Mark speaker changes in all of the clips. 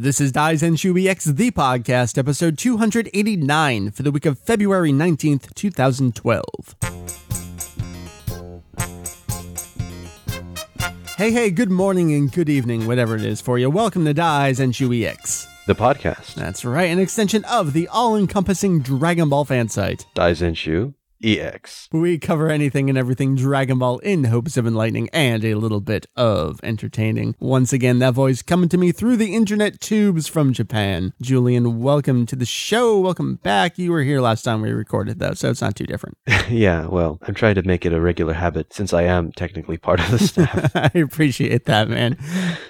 Speaker 1: This is Daizenshuu EX, the podcast, episode 289 for the week of February 19th, 2012. Hey, hey, good morning and good evening, whatever it is for you. Welcome to Daizenshuu EX.
Speaker 2: The podcast.
Speaker 1: That's right, an extension of the all encompassing Dragon Ball fan site.
Speaker 2: Daizenshuu EX.
Speaker 1: We cover anything and everything Dragon Ball in hopes of enlightening and a little bit of entertaining. Once again, that voice coming to me through the internet tubes from Japan. Julian, welcome to the show. Welcome back. You were here last time we recorded, though, so it's not too different.
Speaker 2: yeah, well, I'm trying to make it a regular habit since I am technically part of the staff.
Speaker 1: I appreciate that, man.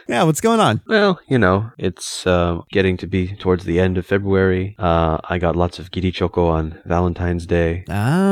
Speaker 1: Yeah, what's going on?
Speaker 2: well, you know, it's uh, getting to be towards the end of February. Uh, I got lots of Giri Choco on Valentine's Day.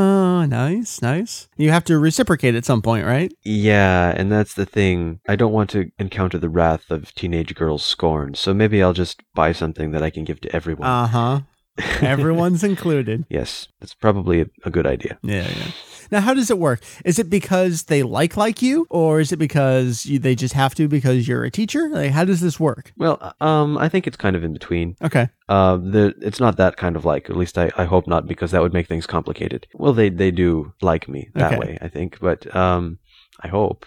Speaker 1: Oh, nice, nice. You have to reciprocate at some point, right?
Speaker 2: Yeah, and that's the thing. I don't want to encounter the wrath of teenage girls' scorn, so maybe I'll just buy something that I can give to everyone.
Speaker 1: Uh huh. Everyone's included.
Speaker 2: yes, that's probably a, a good idea.
Speaker 1: Yeah, yeah. Now, how does it work? Is it because they like like you, or is it because you, they just have to because you're a teacher? Like, how does this work?
Speaker 2: Well, um, I think it's kind of in between.
Speaker 1: Okay.
Speaker 2: Uh, the it's not that kind of like. At least I, I hope not, because that would make things complicated. Well, they they do like me that
Speaker 1: Okay.
Speaker 2: way, I think, but um, I hope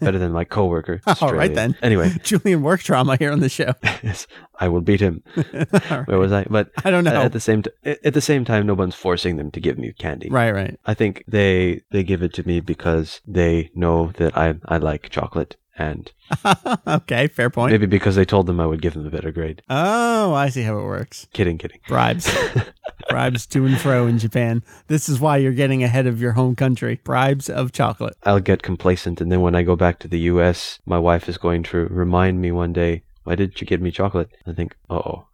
Speaker 2: better than my coworker.
Speaker 1: All right then.
Speaker 2: Anyway,
Speaker 1: Julian work trauma here on the show.
Speaker 2: yes, I will beat him.
Speaker 1: Right.
Speaker 2: Where was I? But
Speaker 1: I don't know.
Speaker 2: at the same t- at the same time, no one's forcing them to give me candy.
Speaker 1: right, right.
Speaker 2: I think they they give it to me because they know that I I like chocolate, and
Speaker 1: okay, fair point.
Speaker 2: maybe because they told them I would give them a better grade.
Speaker 1: Oh, I see how it works.
Speaker 2: Kidding, kidding.
Speaker 1: Bribes. Bribes to and fro in Japan. This is why you're getting ahead of your home country. Bribes of chocolate.
Speaker 2: I'll get complacent, and then when I go back to the U.S., my wife is going to remind me one day, "Why didn't you give me chocolate?" I think, "Uh oh."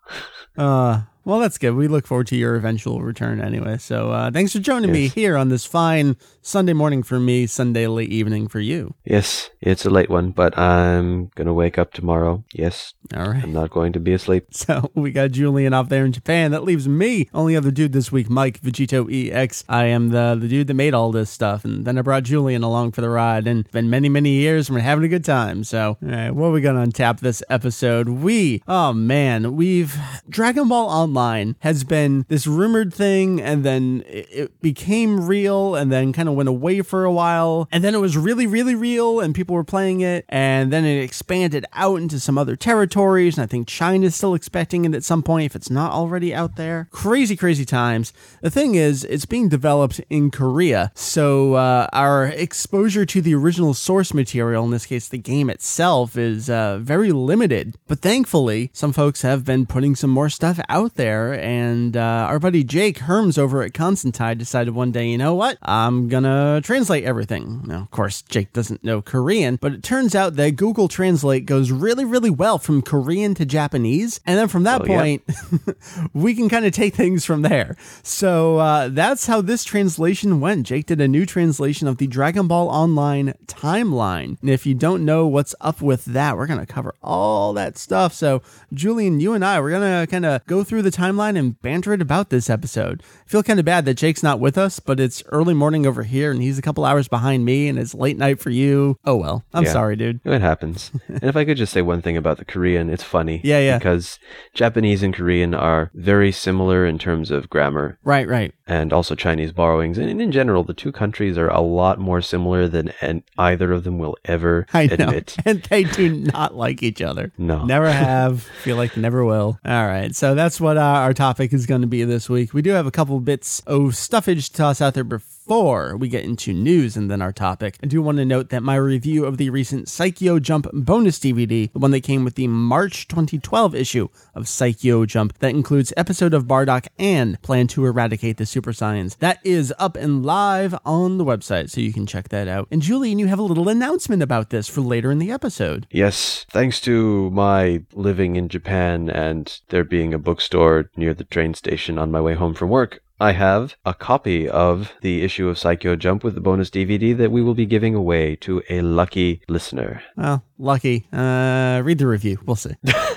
Speaker 1: Uh, well, that's good. We look forward to your eventual return anyway. So, uh, thanks for joining me here on this fine Sunday morning for me, Sunday late evening for you.
Speaker 2: Yes, it's a late one, but I'm gonna wake up tomorrow. Yes,
Speaker 1: All right.
Speaker 2: I'm not going to be asleep.
Speaker 1: So we got Julian off there in Japan. That leaves me, only other dude this week, Mike Vegetto EX. I am the the dude that made all this stuff, and then I brought Julian along for the ride. And it's been many many years, and we're having a good time. So, all right, what are we gonna untap this episode? We, oh man, we've Dragon Ball Online has been this rumored thing, and then it, it became real, and then kind of went away for a while, and then it was really really real, and people were playing it, and then it expanded out into some other territories, and I think China's still expecting it at some point if it's not already out there. Crazy, crazy times. The thing is, it's being developed in Korea, so uh, our exposure to the original source material, in this case the game itself, is uh, very limited. But thankfully, some folks have been putting some more stuff out there, and uh, our buddy Jake Herms over at Kanzentai decided one day, you know what? I'm gonna translate everything. Now, of course, Jake doesn't know Korean, but it turns out that Google Translate goes really, really well from Korean to Japanese, and then from that
Speaker 2: Oh, yeah.
Speaker 1: point, we can kind of take things from there. So uh, that's how this translation went. Jake did a new translation of the Dragon Ball Online timeline. And if you don't know what's up with that, we're going to cover all that stuff. So, Julian, you and I, we're going to kind of go through the timeline and banter it about this episode. I feel kind of bad that Jake's not with us, but it's early morning over here and he's a couple hours behind me and it's late night for you. Oh, well. I'm
Speaker 2: Yeah.
Speaker 1: sorry, dude.
Speaker 2: It happens. and if I could just say one thing about the Korean, it's funny.
Speaker 1: Yeah, yeah.
Speaker 2: Because Japanese and Korean are very similar in terms of grammar
Speaker 1: Right, right.
Speaker 2: and also Chinese borrowings. And in general, the two countries are a lot more similar than and either of them will ever
Speaker 1: I know.
Speaker 2: admit.
Speaker 1: And they do not like each other.
Speaker 2: No.
Speaker 1: Never have. Feel like never will. All right. So that's what uh, our topic is going to be this week. We do have a couple bits of stuffage to toss out there before we get into news and then our topic. I do want to note that my review of the recent Saikyo Jump bonus DVD, the one that came with the March 2012 issue of Saikyo Jump, that includes episode of Bardock and Plan to Eradicate the Super Saiyans, that is up and live on the website, so you can check that out. And Julian, you have a little announcement about this for later in the episode.
Speaker 2: Yes, thanks to my living in Japan and there being a bookstore near the train station on my way home from work, I have a copy of the issue of Saikyo Jump with the bonus DVD that we will be giving away to a lucky listener.
Speaker 1: Well, lucky. Uh, read the review. We'll see.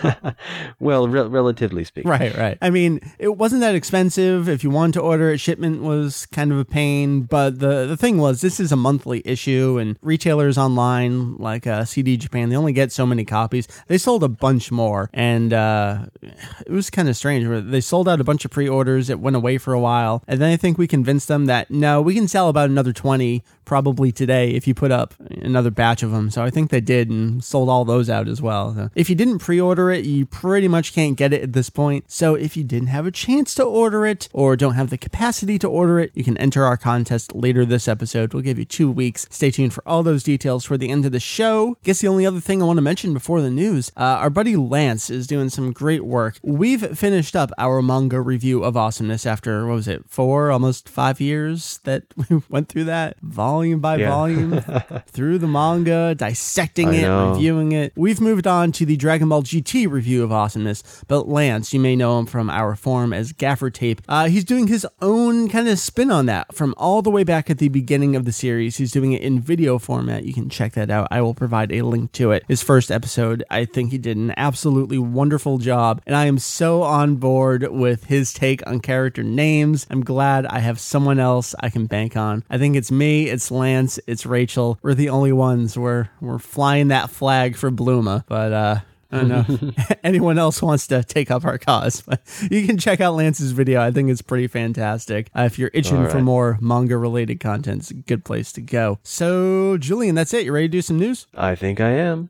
Speaker 2: well, re- relatively speaking.
Speaker 1: Right, right. I mean, it wasn't that expensive. If you wanted to order it, shipment was kind of a pain. But the, the thing was, this is a monthly issue, and retailers online, like uh, CD Japan, they only get so many copies. They sold a bunch more, and uh, it was kind of strange. They sold out a bunch of pre orders. It went away for a while. And then I think we convinced them that no, we can sell about another 20 probably today if you put up another batch of them. So I think they did and sold all those out as well. So if you didn't pre order it, you pretty much can't get it at this point. So if you didn't have a chance to order it or don't have the capacity to order it, you can enter our contest later this episode. We'll give you two weeks. Stay tuned for all those details for the end of the show. Guess the only other thing I want to mention before the news uh, our buddy Lance is doing some great work. We've finished up our manga review of Awesomeness after, what was it, four, almost five years that we went through that volume by
Speaker 2: Yeah.
Speaker 1: volume through the manga, dissecting it, reviewing it. We've moved on to the Dragon Ball GT review of Awesomeness, but Lance, you may know him from our forum as Gaffer Tape. Uh, he's doing his own kind of spin on that from all the way back at the beginning of the series. He's doing it in video format. You can check that out. I will provide a link to it. His first episode, I think he did an absolutely wonderful job, and I am so on board with his take on character names. I'm glad I have someone else I can bank on. I think it's me, it's Lance, it's Rachel. We're the only ones. We're we're flying that flag for Bluma, but uh I don't know if anyone else wants to take up our cause. But you can check out Lance's video. I think it's pretty fantastic. Uh, if you're itching
Speaker 2: All
Speaker 1: for more manga related content, it's a good place to go. So, Julian, that's it. You ready to do some news?
Speaker 2: I think I am.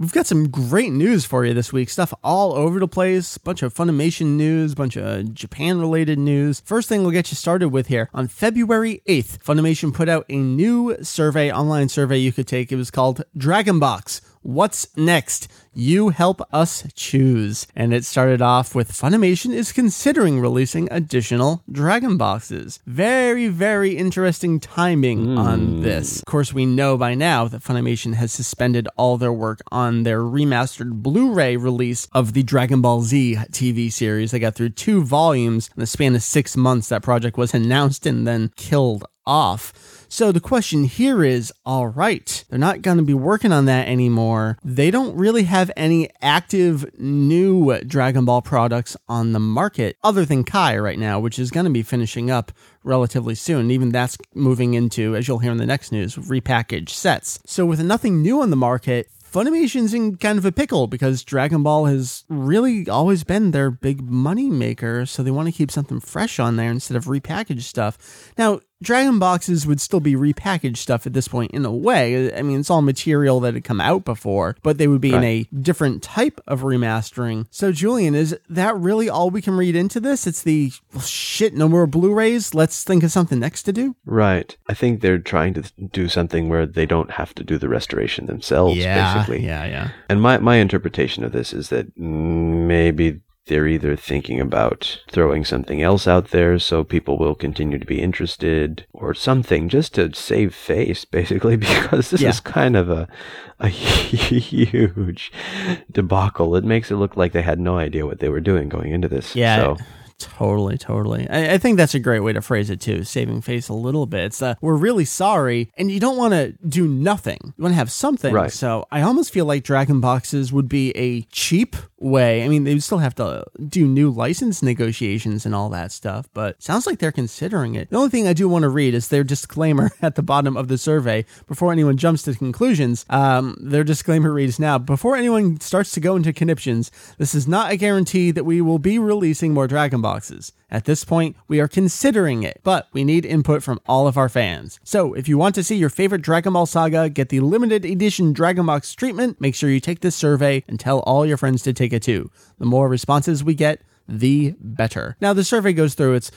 Speaker 1: We've got some great news for you this week. Stuff all over the place. Bunch of Funimation news, bunch of Japan related news. First thing we'll get you started with here. On February 8th, Funimation put out a new survey, online survey you could take. It was called Dragon Box. What's next? You help us choose. And it started off with Funimation is considering releasing additional Dragon Boxes. Very, very interesting timing on hmm. this. Of course, we know by now that Funimation has suspended all their work on their remastered Blu ray release of the Dragon Ball Z TV series. They got through two volumes in the span of six months. That project was announced and then killed off. So the question here is all right, they're not going to be working on that anymore. They don't really have any active new Dragon Ball products on the market other than Kai right now, which is going to be finishing up relatively soon. Even that's moving into, as you'll hear in the next news, repackaged sets. So with nothing new on the market, Funimation's in kind of a pickle because Dragon Ball has really always been their big money maker, so they want to keep something fresh on there instead of repackaged stuff. Now, Dragon boxes would still be repackaged stuff at this point in a way. I mean, it's all material that had come out before, but they would be in a different type of remastering. So, Julian, is that really all we can read into this? It's the well, shit, no more Blu rays. Let's think of something next to do.
Speaker 2: Right. I think they're trying to do something where they don't have to do the restoration themselves, yeah, basically.
Speaker 1: Yeah, yeah.
Speaker 2: And my, my interpretation of this is that maybe they're either thinking about throwing something else out there so people will continue to be interested or something just to save face, basically, because this
Speaker 1: Yeah.
Speaker 2: is kind of a, a huge debacle. It makes it look like they had no idea what they were doing going into this.
Speaker 1: Yeah.
Speaker 2: So,
Speaker 1: Totally, totally. I, I think that's a great way to phrase it too, saving face a little bit. It's uh, we're really sorry, and you don't want to do nothing. You want to have something.
Speaker 2: Right.
Speaker 1: So I almost feel like Dragon Boxes would be a cheap way. I mean, they would still have to do new license negotiations and all that stuff, but sounds like they're considering it. The only thing I do want to read is their disclaimer at the bottom of the survey before anyone jumps to conclusions. Um, their disclaimer reads now before anyone starts to go into conniptions, this is not a guarantee that we will be releasing more Dragon Boxes. At this point, we are considering it, but we need input from all of our fans. So, if you want to see your favorite Dragon Ball saga get the limited edition Dragon Box treatment, make sure you take this survey and tell all your friends to take it too. The more responses we get, the better. Now, the survey goes through its.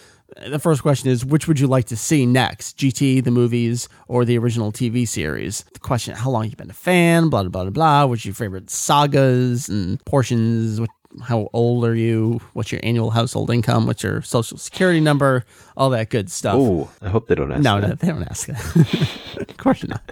Speaker 1: The first question is which would you like to see next? GT, the movies, or the original TV series? The question how long you been a fan, blah, blah, blah, blah. What's your favorite sagas and portions? What, how old are you? What's your annual household income? What's your social security number? All that good stuff.
Speaker 2: oh, I hope they don't ask
Speaker 1: no,
Speaker 2: that.
Speaker 1: no, they don't ask that. of course not.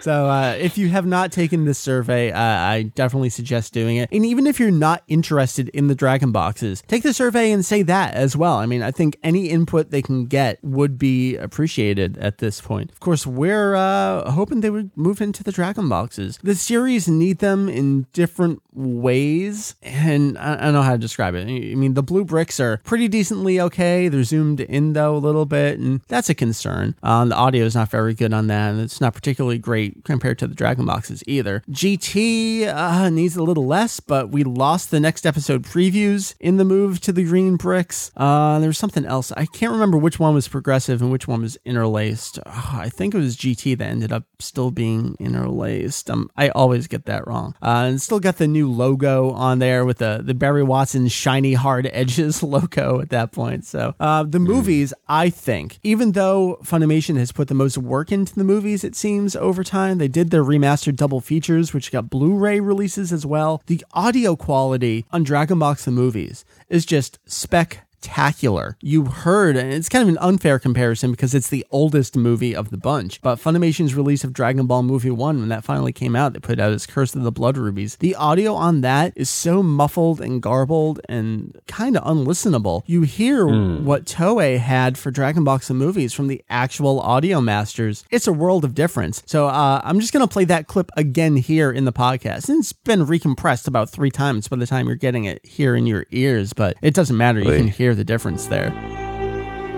Speaker 1: So uh, if you have not taken this survey, uh, I definitely suggest doing it. And even if you're not interested in the Dragon boxes, take the survey and say that as well. I mean, I think any input they can get would be appreciated at this point. Of course, we're uh, hoping they would move into the Dragon boxes. The series need them in different ways, and I, I don't know how to describe it. I mean, the blue bricks are pretty decently okay. They're zoomed in though a little bit, and that's a concern. Um, the audio is not very good on that, and it's not particularly great compared to the Dragon boxes either. GT uh, needs a little less, but we lost the next episode previews in the move to the green bricks. Uh, there was something else. I can't remember which one was progressive and which one was interlaced. Oh, I think it was GT that ended up still being interlaced. Um, I always get that wrong. Uh, and still got the new logo on there with the the Barry Watson shiny hard edges logo at that point. So uh, the movies, I think, even though Funimation has put the most work into the movies, it seems over time they did their remastered double features, which got Blu-ray releases as well. The audio quality on Dragon Box the movies is just spec spectacular. You heard, and it's kind of an unfair comparison because it's the oldest movie of the bunch, but Funimation's release of Dragon Ball Movie 1, when that finally came out, they put out as Curse of the Blood Rubies. The audio on that is so muffled and garbled and kind of unlistenable. You hear mm. what Toei had for Dragon Box the movies from the actual audio masters. It's a world of difference. So uh, I'm just going to play that clip again here in the podcast. And it's been recompressed about 3 times by the time you're getting it here in your ears, but it doesn't matter. You can hear hear the difference there.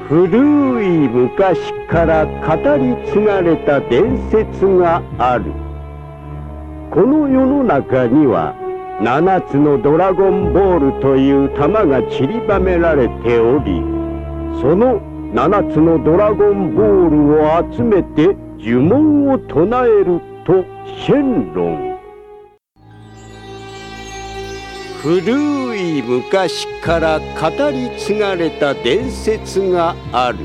Speaker 1: 古い昔から語り継がれた伝説があるこの世の中には7つのドラゴンボールという玉が散りばめられておりその7つのドラゴンボールを集めて呪文を唱えるとシェ古い昔から語り継がれた伝説がある。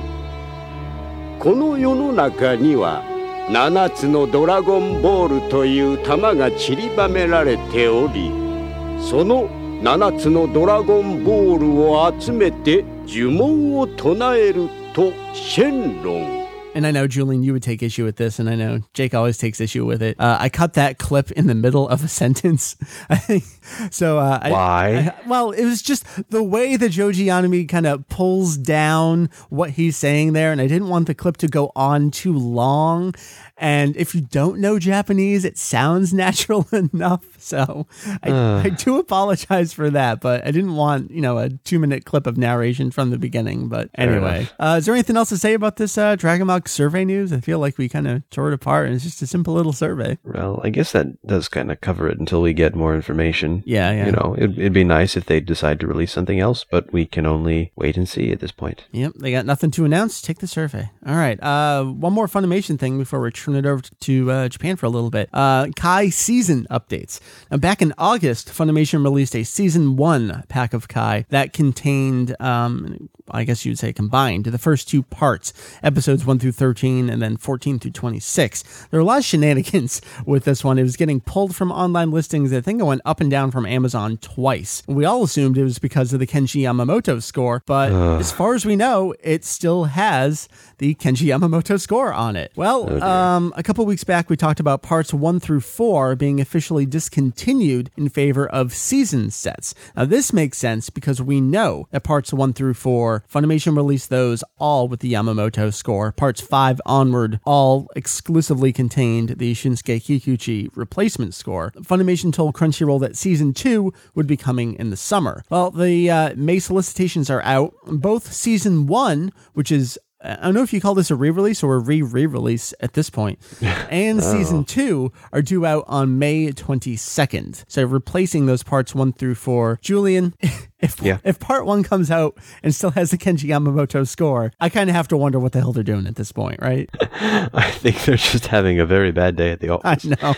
Speaker 1: この世の中には7つのドラゴンボールという玉が散りばめられておりその7つのドラゴンボールを集めて呪文を唱えるとシェンロン and I know Julian, you would take issue with this, and I know Jake always takes issue with it. Uh, I cut that clip in the middle of a sentence. I think so. Uh,
Speaker 2: Why?
Speaker 1: I, I, well, it was just the way that Joji Yanami kind of pulls down what he's saying there, and I didn't want the clip to go on too long. And if you don't know Japanese, it sounds natural enough. So I, uh. I do apologize for that, but I didn't want, you know, a two minute clip of narration from the beginning. But anyway, uh, is there anything else to say about this uh, Dragon Ball survey news? I feel like we kind of tore it apart and it's just a simple little survey.
Speaker 2: Well, I guess that does kind of cover it until we get more information.
Speaker 1: Yeah, yeah.
Speaker 2: You know, it'd, it'd be nice if they decide to release something else, but we can only wait and see at this point.
Speaker 1: Yep, they got nothing to announce. Take the survey. All right. Uh, one more Funimation thing before we turn it over to uh, Japan for a little bit. Uh, Kai season updates. Now, back in August, Funimation released a season one pack of Kai that contained, um, I guess you'd say combined, the first two parts, episodes 1 through 13 and then 14 through 26. There were a lot of shenanigans with this one. It was getting pulled from online listings. I think it went up and down from Amazon twice. We all assumed it was because of the Kenji Yamamoto score, but uh. as far as we know, it still has the Kenji Yamamoto score on it. Well, oh um, a couple weeks back, we talked about parts one through four being officially discontinued in favor of season sets. Now, this makes sense because we know that parts one through four, Funimation released those all with the Yamamoto score. Parts five onward all exclusively contained the Shinsuke Kikuchi replacement score. Funimation told Crunchyroll that season two would be coming in the summer. Well, the uh, May solicitations are out. Both season one, which is I don't know if you call this a re-release or a re-re-release at this point. And oh. season two are due out on May 22nd. So replacing those parts one through four. Julian, if yeah. if part one comes out and still has the Kenji Yamamoto score, I kind of have to wonder what the hell they're doing at this point, right?
Speaker 2: I think they're just having a very bad day at the office.
Speaker 1: I know.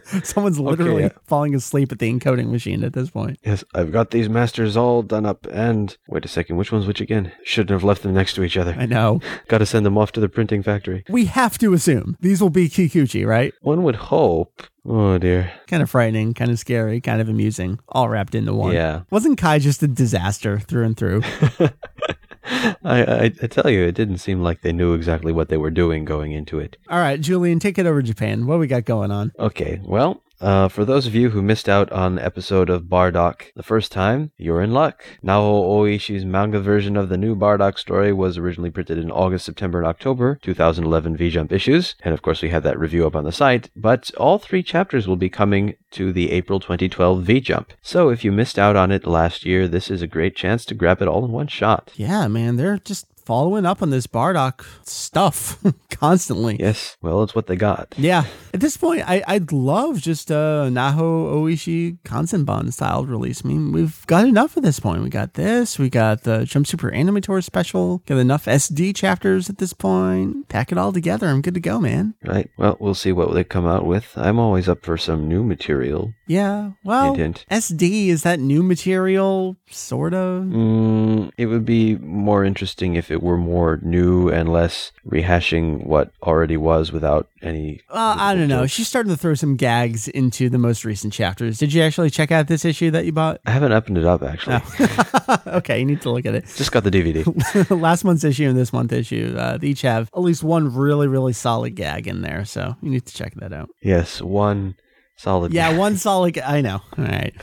Speaker 1: Someone's literally okay, falling asleep at the encoding machine at this point.
Speaker 2: Yes, I've got these masters all done up, and wait a second, which one's which again? Shouldn't have left them next to each other.
Speaker 1: I know.
Speaker 2: got to send them off to the printing factory.
Speaker 1: We have to assume these will be Kikuchi, right?
Speaker 2: One would hope. Oh dear.
Speaker 1: Kind of frightening, kind of scary, kind of amusing, all wrapped into one.
Speaker 2: Yeah.
Speaker 1: Wasn't Kai just a disaster through and through?
Speaker 2: I, I, I tell you, it didn't seem like they knew exactly what they were doing going into it.
Speaker 1: All right, Julian, take it over Japan. What we got going on?
Speaker 2: Okay, well, uh, for those of you who missed out on the episode of Bardock the first time, you're in luck. Naho Oishi's manga version of the new Bardock story was originally printed in August, September, and October 2011 V Jump issues, and of course we had that review up on the site, but all three chapters will be coming to the April 2012 V Jump. So if you missed out on it last year, this is a great chance to grab it all in one shot.
Speaker 1: Yeah, man, they're just following up on this Bardock stuff constantly.
Speaker 2: Yes, well, it's what they got.
Speaker 1: Yeah. At this point, I, I'd love just a Naho Oishi Kanzenban styled release. I mean, we've got enough at this point. We got this, we got the Jump Super Anime Tour special, got enough SD chapters at this point. Pack it all together. I'm good to go, man.
Speaker 2: Right, well, we'll see what they come out with. I'm always up for some new material.
Speaker 1: Yeah. Well,
Speaker 2: Hint,
Speaker 1: SD, is that new material? Sort of.
Speaker 2: Mm, it would be more interesting if it were more new and less rehashing what already was without any.
Speaker 1: Uh, I don't know. She's starting to throw some gags into the most recent chapters. Did you actually check out this issue that you bought?
Speaker 2: I haven't opened it up actually.
Speaker 1: okay, you need to look at it.
Speaker 2: Just got the DVD.
Speaker 1: Last month's issue and this month's issue, uh, they each have at least one really, really solid gag in there. So you need to check that out.
Speaker 2: yes, one solid.
Speaker 1: Yeah, one solid. I know. All right.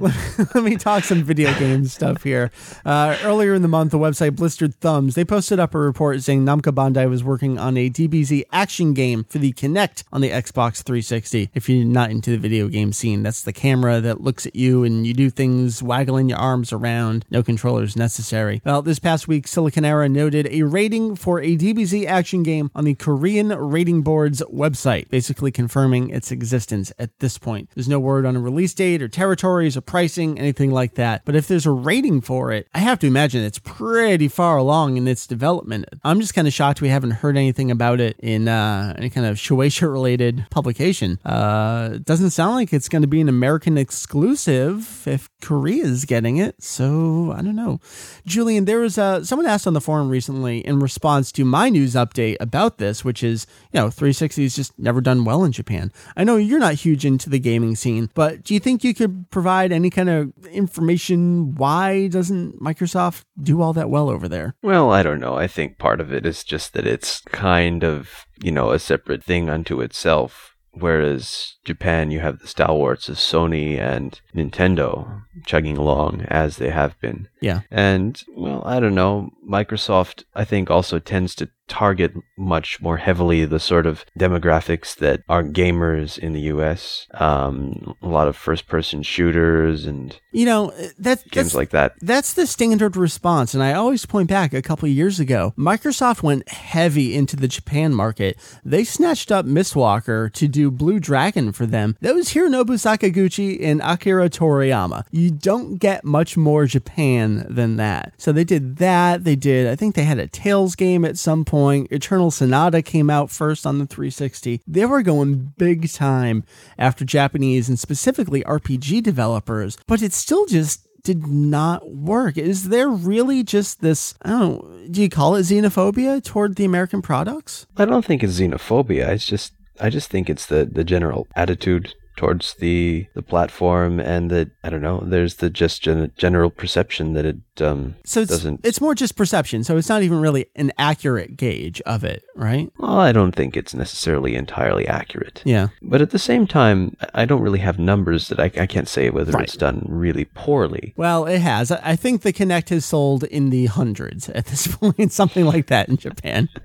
Speaker 1: Let me talk some video game stuff here. Uh, earlier in the month, the website Blistered Thumbs they posted up a report saying Namco Bandai was working on a DBZ action game for the Kinect on the Xbox 360. If you're not into the video game scene, that's the camera that looks at you and you do things waggling your arms around. No controllers necessary. Well, this past week, Siliconera noted a rating for a DBZ action game on the Korean Rating Board's website, basically confirming its existence at this point. There's no word on a release date or territories or pricing, anything like that. But if there's a rating for it, I have to imagine it's pretty far along in its development. I'm just kind of shocked we haven't heard anything about it in uh, any kind of Shueisha related publication. Uh, it doesn't sound like it's going to be an American exclusive if Korea's getting it. So I don't know. Julian, there was uh, someone asked on the forum recently in response to my news update about this, which is, you know, 360's just never done well in Japan. I know you're not huge into the gaming scene, but do you think you could provide any kind of information why doesn't Microsoft do all that well over there?
Speaker 2: Well, I don't know. I think part of it is just that it's kind of, you know, a separate thing unto itself. Whereas Japan, you have the stalwarts of Sony and Nintendo chugging along as they have been.
Speaker 1: Yeah.
Speaker 2: And, well, I don't know. Microsoft, I think, also tends to target much more heavily the sort of demographics that are gamers in the US. Um, a lot of first person shooters and
Speaker 1: You know, that,
Speaker 2: games like that.
Speaker 1: That's the standard response. And I always point back a couple years ago, Microsoft went heavy into the Japan market. They snatched up Mistwalker to do Blue Dragon for them. That was Hironobu Sakaguchi and Akira Toriyama. You don't get much more Japan than that. So they did that. They did, I think they had a Tales game at some point. Eternal Sonata came out first on the 360. They were going big time after Japanese and specifically RPG developers, but it's still just did not work. Is there really just this, I don't know, do you call it xenophobia toward the American products?
Speaker 2: I don't think it's xenophobia. It's just I just think it's the the general attitude towards the the platform and that I don't know. There's the just gen- general perception that it um
Speaker 1: So it's,
Speaker 2: doesn't.
Speaker 1: it's more just perception. So it's not even really an accurate gauge of it, right?
Speaker 2: well, I don't think it's necessarily entirely accurate.
Speaker 1: Yeah.
Speaker 2: But at the same time, I don't really have numbers that I, I can't say whether
Speaker 1: Right.
Speaker 2: it's done really poorly.
Speaker 1: Well, it has. I I think the Kinect has sold in the hundreds at this point, something like that in Japan.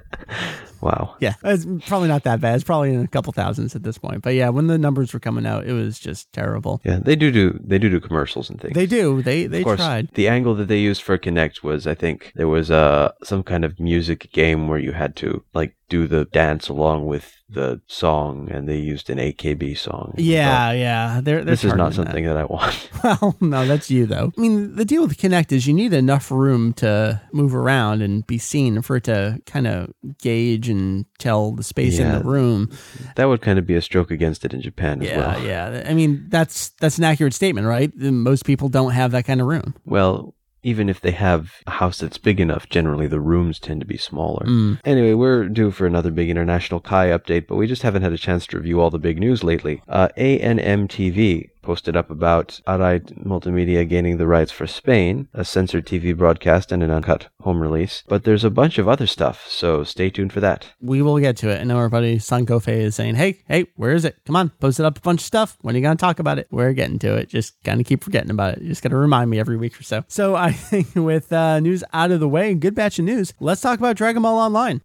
Speaker 2: Wow.
Speaker 1: Yeah, it's probably not that bad. It's probably in a couple thousands at this point. But yeah, when the numbers were coming out, it was just terrible.
Speaker 2: Yeah, they do do they do do commercials and things.
Speaker 1: They do. They they
Speaker 2: of course,
Speaker 1: tried.
Speaker 2: the angle that they used for Kinect was, I think, there was uh, some kind of music game where you had to like do the dance along with the song, and they used an AKB song.
Speaker 1: Yeah, yeah. They're, they're
Speaker 2: this is not
Speaker 1: targeting that.
Speaker 2: something that. I want.
Speaker 1: Well, no, that's you though. I mean, the deal with Kinect is you need enough room to move around and be seen for it to kind of gauge and tell the space in the room.
Speaker 2: that would kind of be a stroke against it in Japan as
Speaker 1: Yeah,
Speaker 2: well.
Speaker 1: yeah. I mean, that's that's an accurate statement, right? Most people don't have that kind of room.
Speaker 2: Well, even if they have a house that's big enough, generally the rooms tend to be smaller.
Speaker 1: Mm.
Speaker 2: Anyway, we're due for another big international Kai update, but we just haven't had a chance to review all the big news lately. Uh, ANM TV posted up about Arait Multimedia gaining the rights for Spain, a censored TV broadcast, and an uncut home release. But there's a bunch of other stuff, so stay tuned for that.
Speaker 1: We will get to it. And our buddy Sankofe is saying, hey, hey, where is it? Come on, posted up a bunch of stuff. When are you going to talk about it? We're getting to it. Just kind of keep forgetting about it. Just got to remind me every week or so. So I think with uh, news out of the way, good batch of news, let's talk about Dragon Ball Online.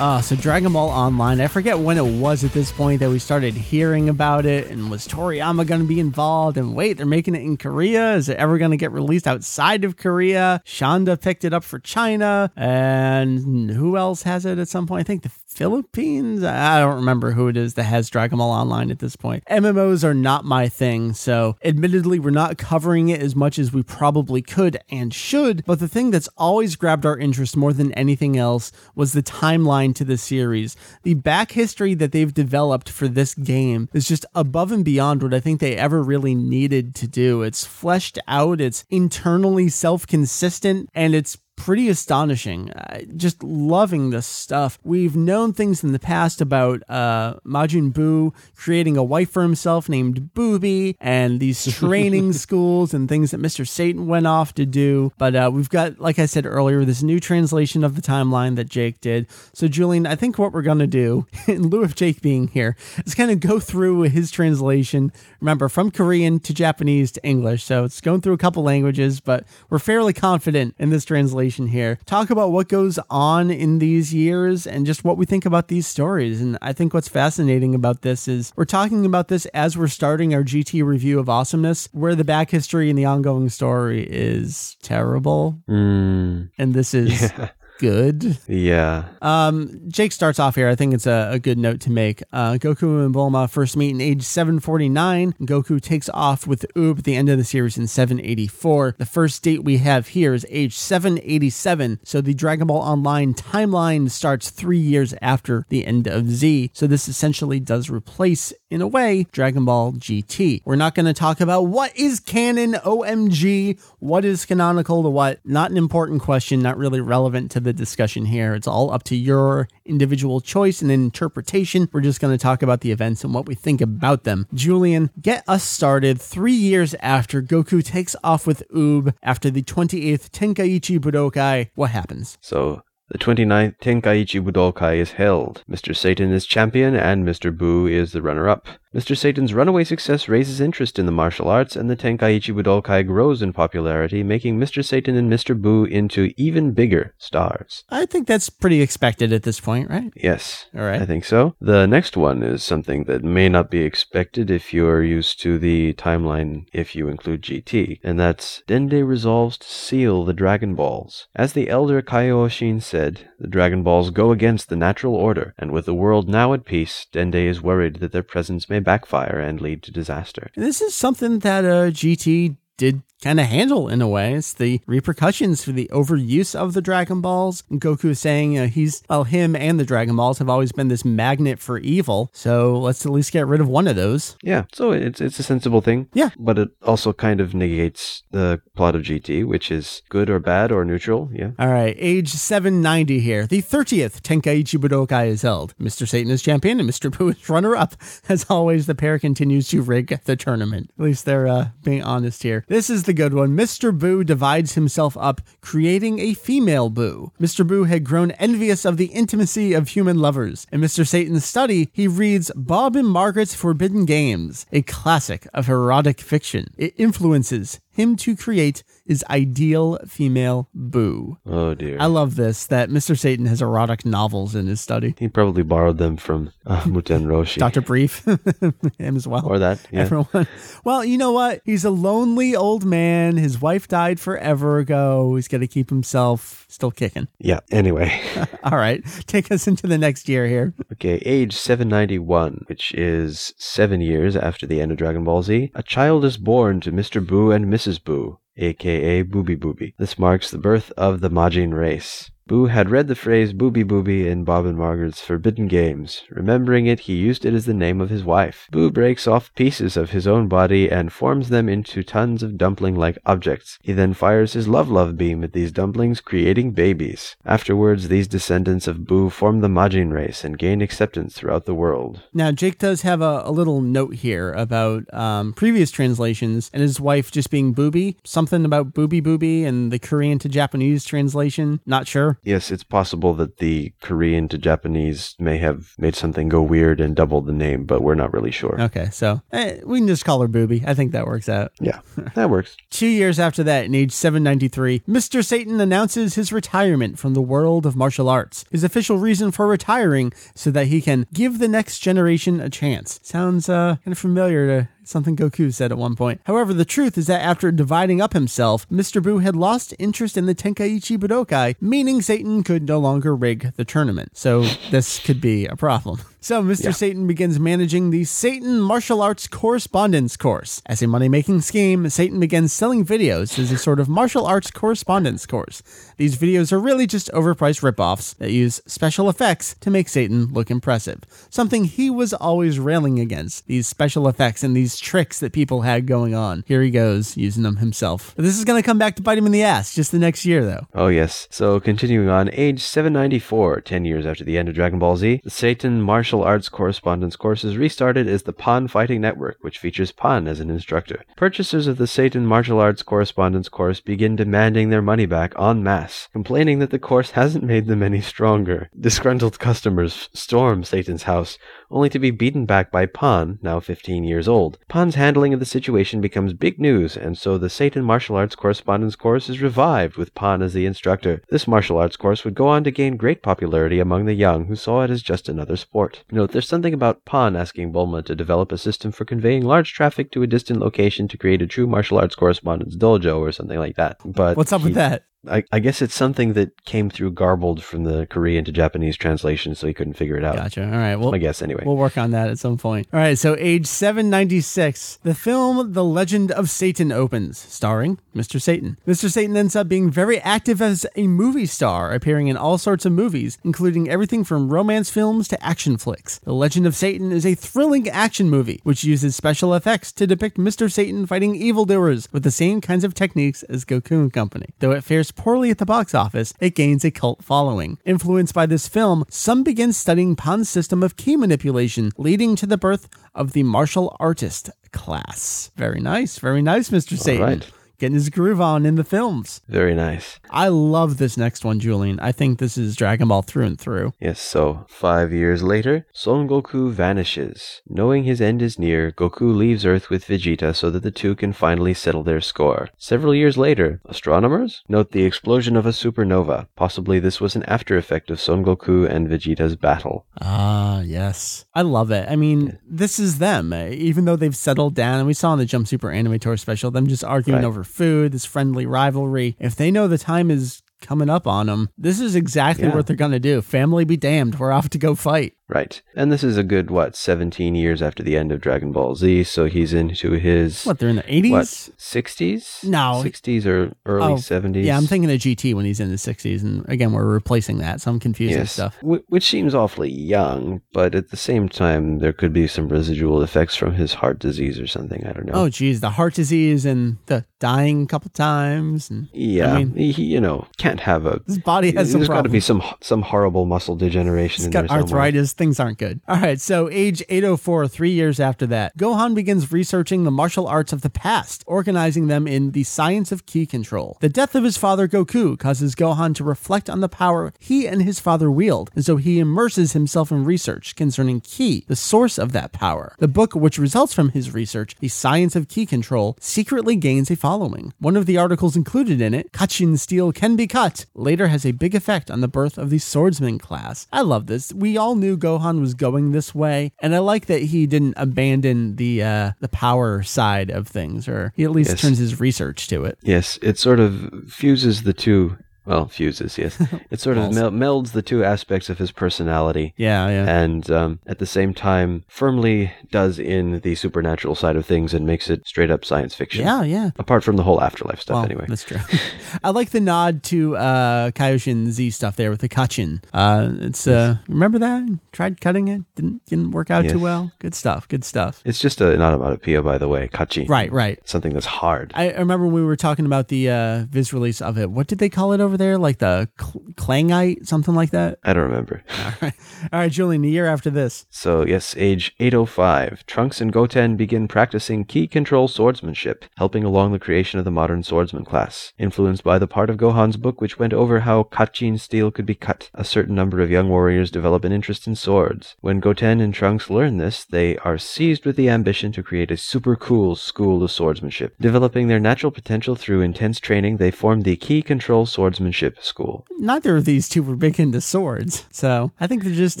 Speaker 1: Uh, so Dragon Ball Online, I forget when it was at this point that we started hearing about it, and was Toriyama going to be involved? And wait, they're making it in Korea. Is it ever going to get released outside of Korea? Shanda picked it up for China, and who else has it at some point? I think the Philippines. I don't remember who it is that has Dragon Ball Online at this point. MMOs are not my thing, so admittedly, we're not covering it as much as we probably could and should. But the thing that's always grabbed our interest more than anything else was the timeline to the series. The back history that they've developed for this game is just above and beyond what I think they ever really needed to do. It's fleshed out, it's internally self consistent, and it's pretty astonishing. Uh, just loving this stuff. We've known things in the past about uh, Majin Buu creating a wife for himself named Booby, and these training schools and things that Mr. Satan went off to do. But uh, we've got, like I said earlier, this new translation of the timeline that Jake did. So, Julian, I think what we're going to do, in lieu of Jake being here, is kind of go through his translation. Remember, from Korean to Japanese to English. So it's going through a couple languages, but we're fairly confident in this translation here. Talk about what goes on in these years and just what we think about these stories. And I think what's fascinating about this is we're talking about this as we're starting our GT review of awesomeness, where the back history and the ongoing story is terrible.
Speaker 2: Mm,
Speaker 1: And this is
Speaker 2: yeah.
Speaker 1: Good.
Speaker 2: Yeah.
Speaker 1: Um, Jake starts off here. I think it's a, a good note to make. Uh, Goku and Bulma first meet in age 749. Goku takes off with Oob at the end of the series in 784. The first date we have here is age 787. So the Dragon Ball Online timeline starts three years after the end of Z. So this essentially does replace, in a way, Dragon Ball GT. We're not going to talk about what is canon, OMG, what is canonical to what. Not an important question, not really relevant to the discussion here. It's all up to your individual choice and interpretation. We're just going to talk about the events and what we think about them. Julian, get us started three years after Goku takes off with Oob after the 28th Tenkaichi Budokai. What happens?
Speaker 2: So the 29th Tenkaichi Budokai is held. Mr. Satan is champion and Mr. Boo is the runner-up. Mr. Satan's runaway success raises interest in the martial arts, and the Tenkaichi Budokai grows in popularity, making Mr. Satan and Mr. Boo into even bigger stars.
Speaker 1: I think that's pretty expected at this point, right?
Speaker 2: Yes,
Speaker 1: All right.
Speaker 2: I think so. The next one is something that may not be expected if you're used to the timeline if you include GT, and that's Dende resolves to seal the Dragon Balls. As the elder Kaioshin said, the Dragon Balls go against the natural order, and with the world now at peace, Dende is worried that their presence may backfire and lead to disaster.
Speaker 1: This is something that uh, GT did kind of handle in a way. It's the repercussions for the overuse of the Dragon Balls. And Goku is saying uh, he's, well, him and the Dragon Balls have always been this magnet for evil. So let's at least get rid of one of those.
Speaker 2: Yeah, so it's it's a sensible thing.
Speaker 1: Yeah.
Speaker 2: But it also kind of negates the plot of GT, which is good or bad or neutral. Yeah.
Speaker 1: All right, age 790 here. The 30th Tenkaichi Budokai is held. Mr. Satan is champion and Mr. Boo is runner up. As always, the pair continues to rig the tournament. At least they're uh, being honest here. This is the good one. Mr. Boo divides himself up, creating a female Boo. Mr. Boo had grown envious of the intimacy of human lovers. In Mr. Satan's study, he reads Bob and Margaret's Forbidden Games, a classic of erotic fiction. It influences him to create his ideal female Boo.
Speaker 2: Oh dear.
Speaker 1: I love this that Mr. Satan has erotic novels in his study.
Speaker 2: he probably borrowed them from uh, Muten Roshi.
Speaker 1: Dr. Brief, him as well.
Speaker 2: Or that. Yeah.
Speaker 1: Everyone. Well, you know what? He's a lonely old man. His wife died forever ago. He's got to keep himself still kicking.
Speaker 2: Yeah. Anyway.
Speaker 1: All right. Take us into the next year here.
Speaker 2: Okay, age 791, which is seven years after the end of Dragon Ball Z, a child is born to Mr. Boo and Mrs. Boo, aka Booby Booby. This marks the birth of the Majin race. Boo had read the phrase booby booby in Bob and Margaret's Forbidden Games. Remembering it, he used it as the name of his wife. Boo breaks off pieces of his own body and forms them into tons of dumpling like objects. He then fires his love love beam at these dumplings, creating babies. Afterwards, these descendants of Boo form the Majin race and gain acceptance throughout the world.
Speaker 1: Now, Jake does have a, a little note here about um, previous translations and his wife just being booby. Something about booby booby and the Korean to Japanese translation. Not sure.
Speaker 2: Yes, it's possible that the Korean to Japanese may have made something go weird and doubled the name, but we're not really sure.
Speaker 1: Okay, so eh, we can just call her booby. I think that works out.
Speaker 2: Yeah, that works.
Speaker 1: Two years after that, in age 793, Mr. Satan announces his retirement from the world of martial arts. His official reason for retiring so that he can give the next generation a chance. Sounds uh, kind of familiar to something Goku said at one point. However, the truth is that after dividing up himself, Mr. Boo had lost interest in the Tenkaichi Budokai, meaning Satan could no longer rig the tournament. So this could be a problem. So Mr.
Speaker 2: Yeah.
Speaker 1: Satan begins managing the Satan Martial Arts Correspondence Course. As a money-making scheme, Satan begins selling videos as a sort of martial arts correspondence course. These videos are really just overpriced ripoffs that use special effects to make Satan look impressive. Something he was always railing against, these special effects and these tricks that people had going on. Here he goes, using them himself. This is going to come back to bite him in the ass just the next year, though.
Speaker 2: Oh, yes. So, continuing on, age 794, 10 years after the end of Dragon Ball Z, Satan Martial Martial arts Correspondence Course is restarted as the Pan Fighting Network, which features Pan as an instructor. Purchasers of the Satan Martial Arts Correspondence Course begin demanding their money back en masse, complaining that the course hasn't made them any stronger. Disgruntled customers storm Satan's house, only to be beaten back by Pan, now 15 years old. Pan's handling of the situation becomes big news, and so the Satan Martial Arts Correspondence Course is revived with Pan as the instructor. This martial arts course would go on to gain great popularity among the young who saw it as just another sport. Note, there's something about Pan asking Bulma to develop a system for conveying large traffic to a distant location to create a true martial arts correspondence dojo or something like that. But
Speaker 1: What's up
Speaker 2: he-
Speaker 1: with that?
Speaker 2: I, I guess it's something that came through garbled from the Korean to Japanese translation, so he couldn't figure it out.
Speaker 1: Gotcha. All right. Well,
Speaker 2: I guess anyway.
Speaker 1: We'll work on that at some point. All right, so age 796, the film The Legend of Satan opens, starring Mr. Satan. Mr. Satan ends up being very active as a movie star, appearing in all sorts of movies, including everything from romance films to action flicks. The Legend of Satan is a thrilling action movie which uses special effects to depict Mr. Satan fighting evildoers with the same kinds of techniques as Goku and Company. Though it fares poorly at the box office, it gains a cult following. Influenced by this film, some begin studying Pan's system of ki manipulation, leading to the birth of the martial artist class. Very nice, very nice, Mr. Satan. Getting his groove on in the films.
Speaker 2: Very nice.
Speaker 1: I love this next one, Julian. I think this is Dragon Ball through and through.
Speaker 2: Yes, so five years later, Son Goku vanishes. Knowing his end is near, Goku leaves Earth with Vegeta so that the two can finally settle their score. Several years later, astronomers note the explosion of a supernova. Possibly this was an after effect of Son Goku and Vegeta's battle.
Speaker 1: Ah, yes. I love it. I mean, this is them. eh, Even though they've settled down, and we saw in the Jump Super Anime Tour special, them just arguing
Speaker 2: Right.
Speaker 1: over food, this friendly rivalry. If they know the time is coming up on them, this is exactly
Speaker 2: Yeah.
Speaker 1: what they're going to do. Family be damned. We're off to go fight.
Speaker 2: Right. And this is a good, what, 17 years after the end of Dragon Ball Z, so he's into his.
Speaker 1: What, they're in the 80s?
Speaker 2: What, 60s?
Speaker 1: No.
Speaker 2: 60s or early
Speaker 1: Oh,
Speaker 2: 70s?
Speaker 1: Yeah, I'm thinking of GT when he's in the 60s. And again, we're replacing that. So I'm confused with
Speaker 2: Yes,
Speaker 1: stuff.
Speaker 2: Wh- which seems awfully young, but at the same time, there could be some residual effects from his heart disease or something. I don't know.
Speaker 1: Oh, geez, the heart disease and the dying a couple times. And
Speaker 2: yeah,
Speaker 1: I mean,
Speaker 2: he, you know, can't have a.
Speaker 1: his body has some
Speaker 2: There's got to be some some horrible muscle degeneration
Speaker 1: He's
Speaker 2: in
Speaker 1: got arthritis. Things aren't good. All right. So, age 804, three years after that, Gohan begins researching the martial arts of the past, organizing them in the science of ki control. The death of his father, Goku, causes Gohan to reflect on the power he and his father wield, and so he immerses himself in research concerning ki, the source of that power. The book, which results from his research, The Science of Ki Control, secretly gains a following. One of the articles included in it, Kachin steel can be cut, later has a big effect on the birth of the swordsman class. I love this. We all knew Gohan was going this way, and I like that he didn't abandon the uh, the power side of things, or he at least
Speaker 2: Yes.
Speaker 1: turns his research to it.
Speaker 2: Yes, it sort of fuses the two Well, fuses, yes. It sort of mel- melds the two aspects of his personality.
Speaker 1: Yeah, yeah.
Speaker 2: And um, at the same time, firmly does in the supernatural side of things and makes it straight up science fiction.
Speaker 1: yeah, yeah.
Speaker 2: Apart from the whole afterlife stuff,
Speaker 1: Well,
Speaker 2: anyway.
Speaker 1: that's true. I like the nod to uh, Kaioshin Z stuff there with the Kachin. Uh, it's uh, remember that? Tried cutting it, didn't didn't work out too well. Good stuff. Good stuff.
Speaker 2: It's just not about a, an onomatopoeia, by the way, kachi.
Speaker 1: Right, right.
Speaker 2: Something that's hard.
Speaker 1: I remember when we were talking about the uh, Viz release of it. What did they call it over there? Like the clangite, something like that.
Speaker 2: I don't remember.
Speaker 1: All right, all right, Julian. A year after this,
Speaker 2: So, yes, age 805, Trunks and Goten begin practicing ki control swordsmanship, helping along the creation of the modern swordsman class. Influenced by the part of Gohan's book which went over how Kachin steel could be cut, a certain number of young warriors develop an interest in swords. When Goten and Trunks learn this, they are seized with the ambition to create a super cool school of swordsmanship. Developing their natural potential through intense training, they form the Ki Control Swordsmanship School.
Speaker 1: neither of these two were big into swords, so I think they're just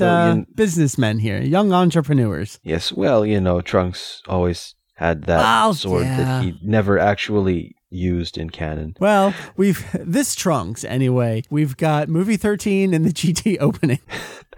Speaker 2: Well,
Speaker 1: uh,
Speaker 2: you-
Speaker 1: businessmen here, young entrepreneurs.
Speaker 2: Yes, well, you know, Trunks always had that
Speaker 1: Oh,
Speaker 2: sword
Speaker 1: yeah.
Speaker 2: that he never actually used in canon.
Speaker 1: Well, we've this trunks anyway. We've got movie thirteen and the GT opening.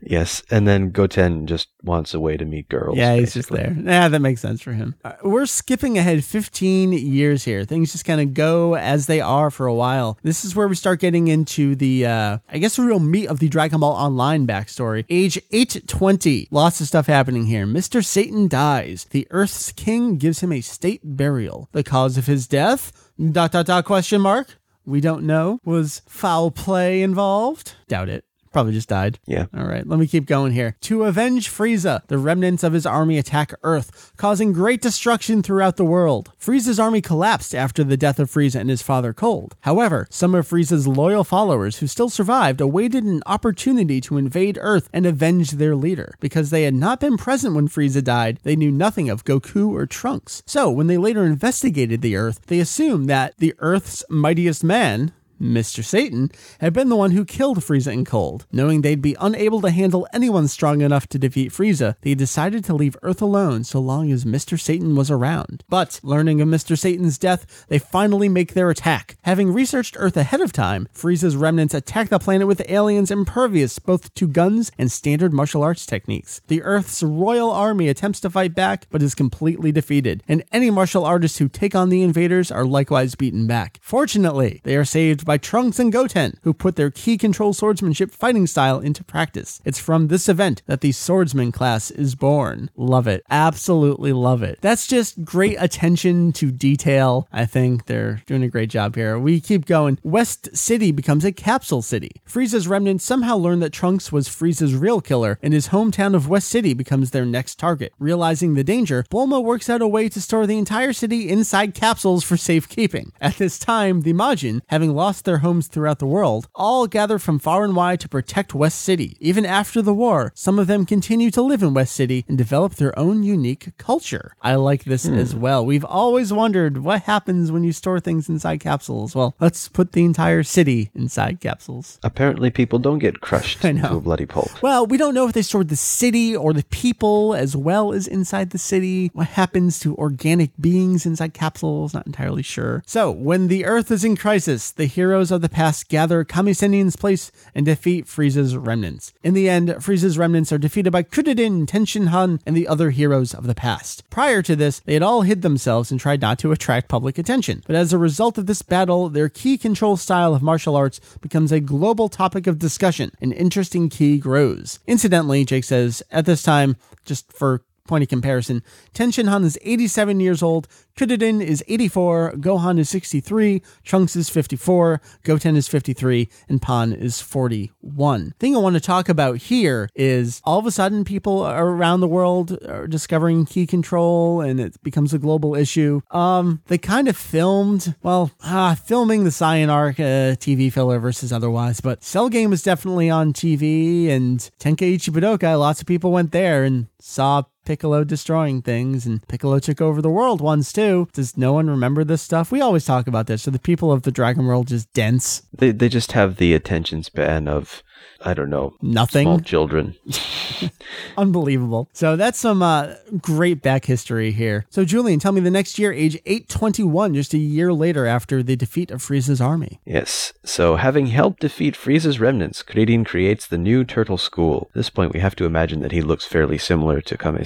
Speaker 2: Yes, and then Goten just wants a way to meet girls.
Speaker 1: Yeah, he's just there. Yeah, that makes sense for him. Uh, we're skipping ahead 15 years here. Things just kind of go as they are for a while. This is where we start getting into the, uh, I guess, the real meat of the Dragon Ball Online backstory. Age 820. Lots of stuff happening here. Mr. Satan dies. The Earth's king gives him a state burial. The cause of his death? Dot dot dot question mark. We don't know. Was foul play involved? Doubt it. Probably just died.
Speaker 2: Yeah.
Speaker 1: All right, let me keep going here. To avenge Frieza, the remnants of his army attack Earth, causing great destruction throughout the world. Frieza's army collapsed after the death of Frieza and his father Cold. However, some of Frieza's loyal followers who still survived awaited an opportunity to invade Earth and avenge their leader. Because they had not been present when Frieza died, they knew nothing of Goku or Trunks. So, when they later investigated the Earth, they assumed that the Earth's mightiest man, Mr. Satan had been the one who killed Frieza and Cold. Knowing they'd be unable to handle anyone strong enough to defeat Frieza, they decided to leave Earth alone so long as Mr. Satan was around. But, learning of Mr. Satan's death, they finally make their attack. Having researched Earth ahead of time, Frieza's remnants attack the planet with aliens impervious both to guns and standard martial arts techniques. The Earth's royal army attempts to fight back, but is completely defeated, and any martial artists who take on the invaders are likewise beaten back. Fortunately, they are saved by Trunks and Goten, who put their ki control swordsmanship fighting style into practice. It's from this event that the swordsman class is born. Love it. Absolutely love it. That's just great attention to detail. I think they're doing a great job here. We keep going. West City becomes a capsule city. Frieza's remnants somehow learn that Trunks was Frieza's real killer, and his hometown of West City becomes their next target. Realizing the danger, Bulma works out a way to store the entire city inside capsules for safekeeping. At this time, the Majin, having lost their homes throughout the world, all gather from far and wide to protect West City. Even after the war, some of them continue to live in West City and develop their own unique culture. I like this hmm. as well. We've always wondered what happens when you store things inside capsules. Well, let's put the entire city inside capsules.
Speaker 2: Apparently, people don't get crushed into a bloody pulp.
Speaker 1: Well, we don't know if they stored the city or the people as well as inside the city. What happens to organic beings inside capsules? Not entirely sure. So, when the Earth is in crisis, the heroes of the past gather Kame Sennin's place and defeat Frieza's remnants. In the end, Frieza's remnants are defeated by Krillin, Tenshinhan, and the other heroes of the past. Prior to this, they had all hid themselves and tried not to attract public attention. But as a result of this battle, their ki control style of martial arts becomes a global topic of discussion. An interesting key grows. Incidentally, Jake says, at this time, just for point of comparison, Tenshin Han is 87 years old, Krillin is 84, Gohan is 63, Trunks is 54, Goten is 53, and Pan is 41. Thing I want to talk about here is all of a sudden people around the world are discovering ki control and it becomes a global issue. Um, they kind of filmed, well, ah, filming the Saiyan Arc uh, TV filler versus otherwise, but Cell Game was definitely on TV and Tenkaichi Budokai, lots of people went there and saw Piccolo destroying things, and Piccolo took over the world once too. Does no one remember this stuff? We always talk about this. Are the people of the Dragon World just dense?
Speaker 2: They they just have the attention span of I don't know
Speaker 1: Nothing.
Speaker 2: small children.
Speaker 1: Unbelievable. So that's some uh, great back history here. So, Julian, tell me the next year, age 821, just a year later after the defeat of Frieza's army.
Speaker 2: Yes. So, having helped defeat Frieza's remnants, Kuririn creates the new Turtle School. At this point, we have to imagine that he looks fairly similar to Kame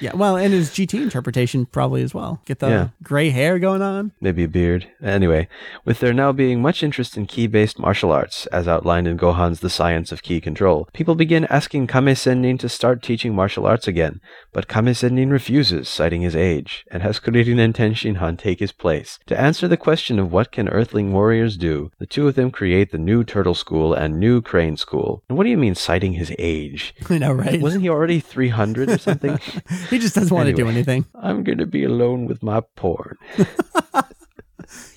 Speaker 1: Yeah, well, and his GT interpretation probably as well. Get the
Speaker 2: Yeah.
Speaker 1: gray hair going on.
Speaker 2: Maybe a beard. Anyway, with there now being much interest in ki based martial arts, as outlined in Gohan's The Science of Ki Control, people begin asking Kame Sennin to start teaching martial arts again, but Kame Sennin refuses, citing his age, and has Kuririn and Tenshinhan take his place. To answer the question of what can Earthling warriors do, the two of them create the new Turtle School and new Crane School. And what do you mean citing his age?
Speaker 1: I know, right?
Speaker 2: Wasn't he already 300 or something?
Speaker 1: he just doesn't want to do anything.
Speaker 2: I'm gonna be alone with my porn.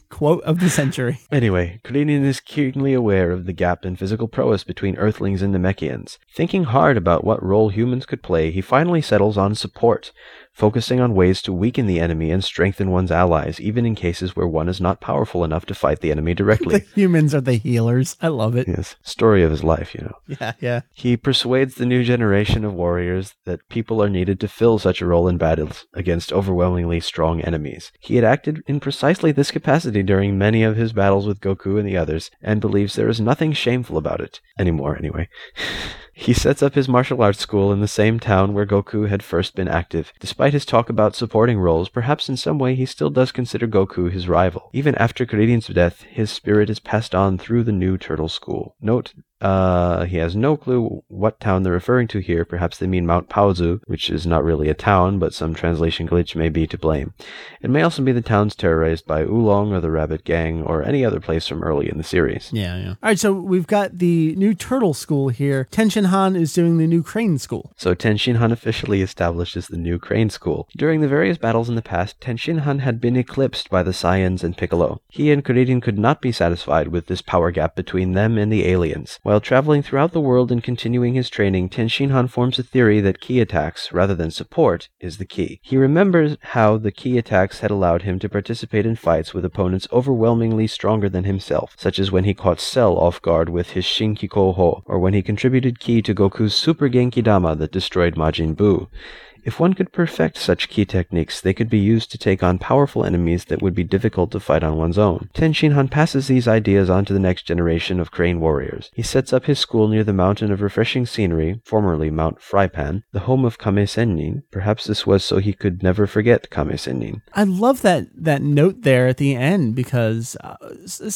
Speaker 1: Quote of the century.
Speaker 2: Anyway, Kuririn is keenly aware of the gap in physical prowess between Earthlings and Namekians. Thinking hard about what role humans could play, he finally settles on support, focusing on ways to weaken the enemy and strengthen one's allies, even in cases where one is not powerful enough to fight the enemy directly.
Speaker 1: The humans are the healers. I love it.
Speaker 2: yes, story of his life, you know.
Speaker 1: Yeah, yeah.
Speaker 2: He persuades the new generation of warriors that people are needed to fill such a role in battles against overwhelmingly strong enemies. He had acted in precisely this capacity during many of his battles with Goku and the others, and believes there is nothing shameful about it. Anymore, anyway. He sets up his martial arts school in the same town where Goku had first been active. Despite his talk about supporting roles, perhaps in some way he still does consider Goku his rival. Even after Kuririn's death, his spirit is passed on through the new turtle school. Note uh, he has no clue what town they're referring to here. Perhaps they mean Mount Paozu, which is not really a town, but some translation glitch may be to blame. It may also be the towns terrorized by Oolong or the Rabbit Gang or any other place from early in the series.
Speaker 1: Yeah, yeah. All right, so we've got the new turtle school here. Tenshin Han is doing the new crane school.
Speaker 2: So Tenshin Han officially established as the new Crane School. During the various battles in the past, Tenshin Han had been eclipsed by the Saiyans and Piccolo. He and Kuririn could not be satisfied with this power gap between them and the aliens. While traveling throughout the world and continuing his training, Tenshinhan forms a theory that ki attacks, rather than support, is the key. He remembers how the ki attacks had allowed him to participate in fights with opponents overwhelmingly stronger than himself, such as when he caught Cell off guard with his Shinkiko Ho, or when he contributed ki to Goku's Super Genki Dama that destroyed Majin Buu. If one could perfect such ki techniques, they could be used to take on powerful enemies that would be difficult to fight on one's own. Tenshinhan passes these ideas on to the next generation of Crane warriors. He sets up his school near the mountain of refreshing scenery, formerly Mount Frypan, the home of Kame Sennin. Perhaps this was so he could never forget Kame Sennin.
Speaker 1: I love that that note there at the end because uh,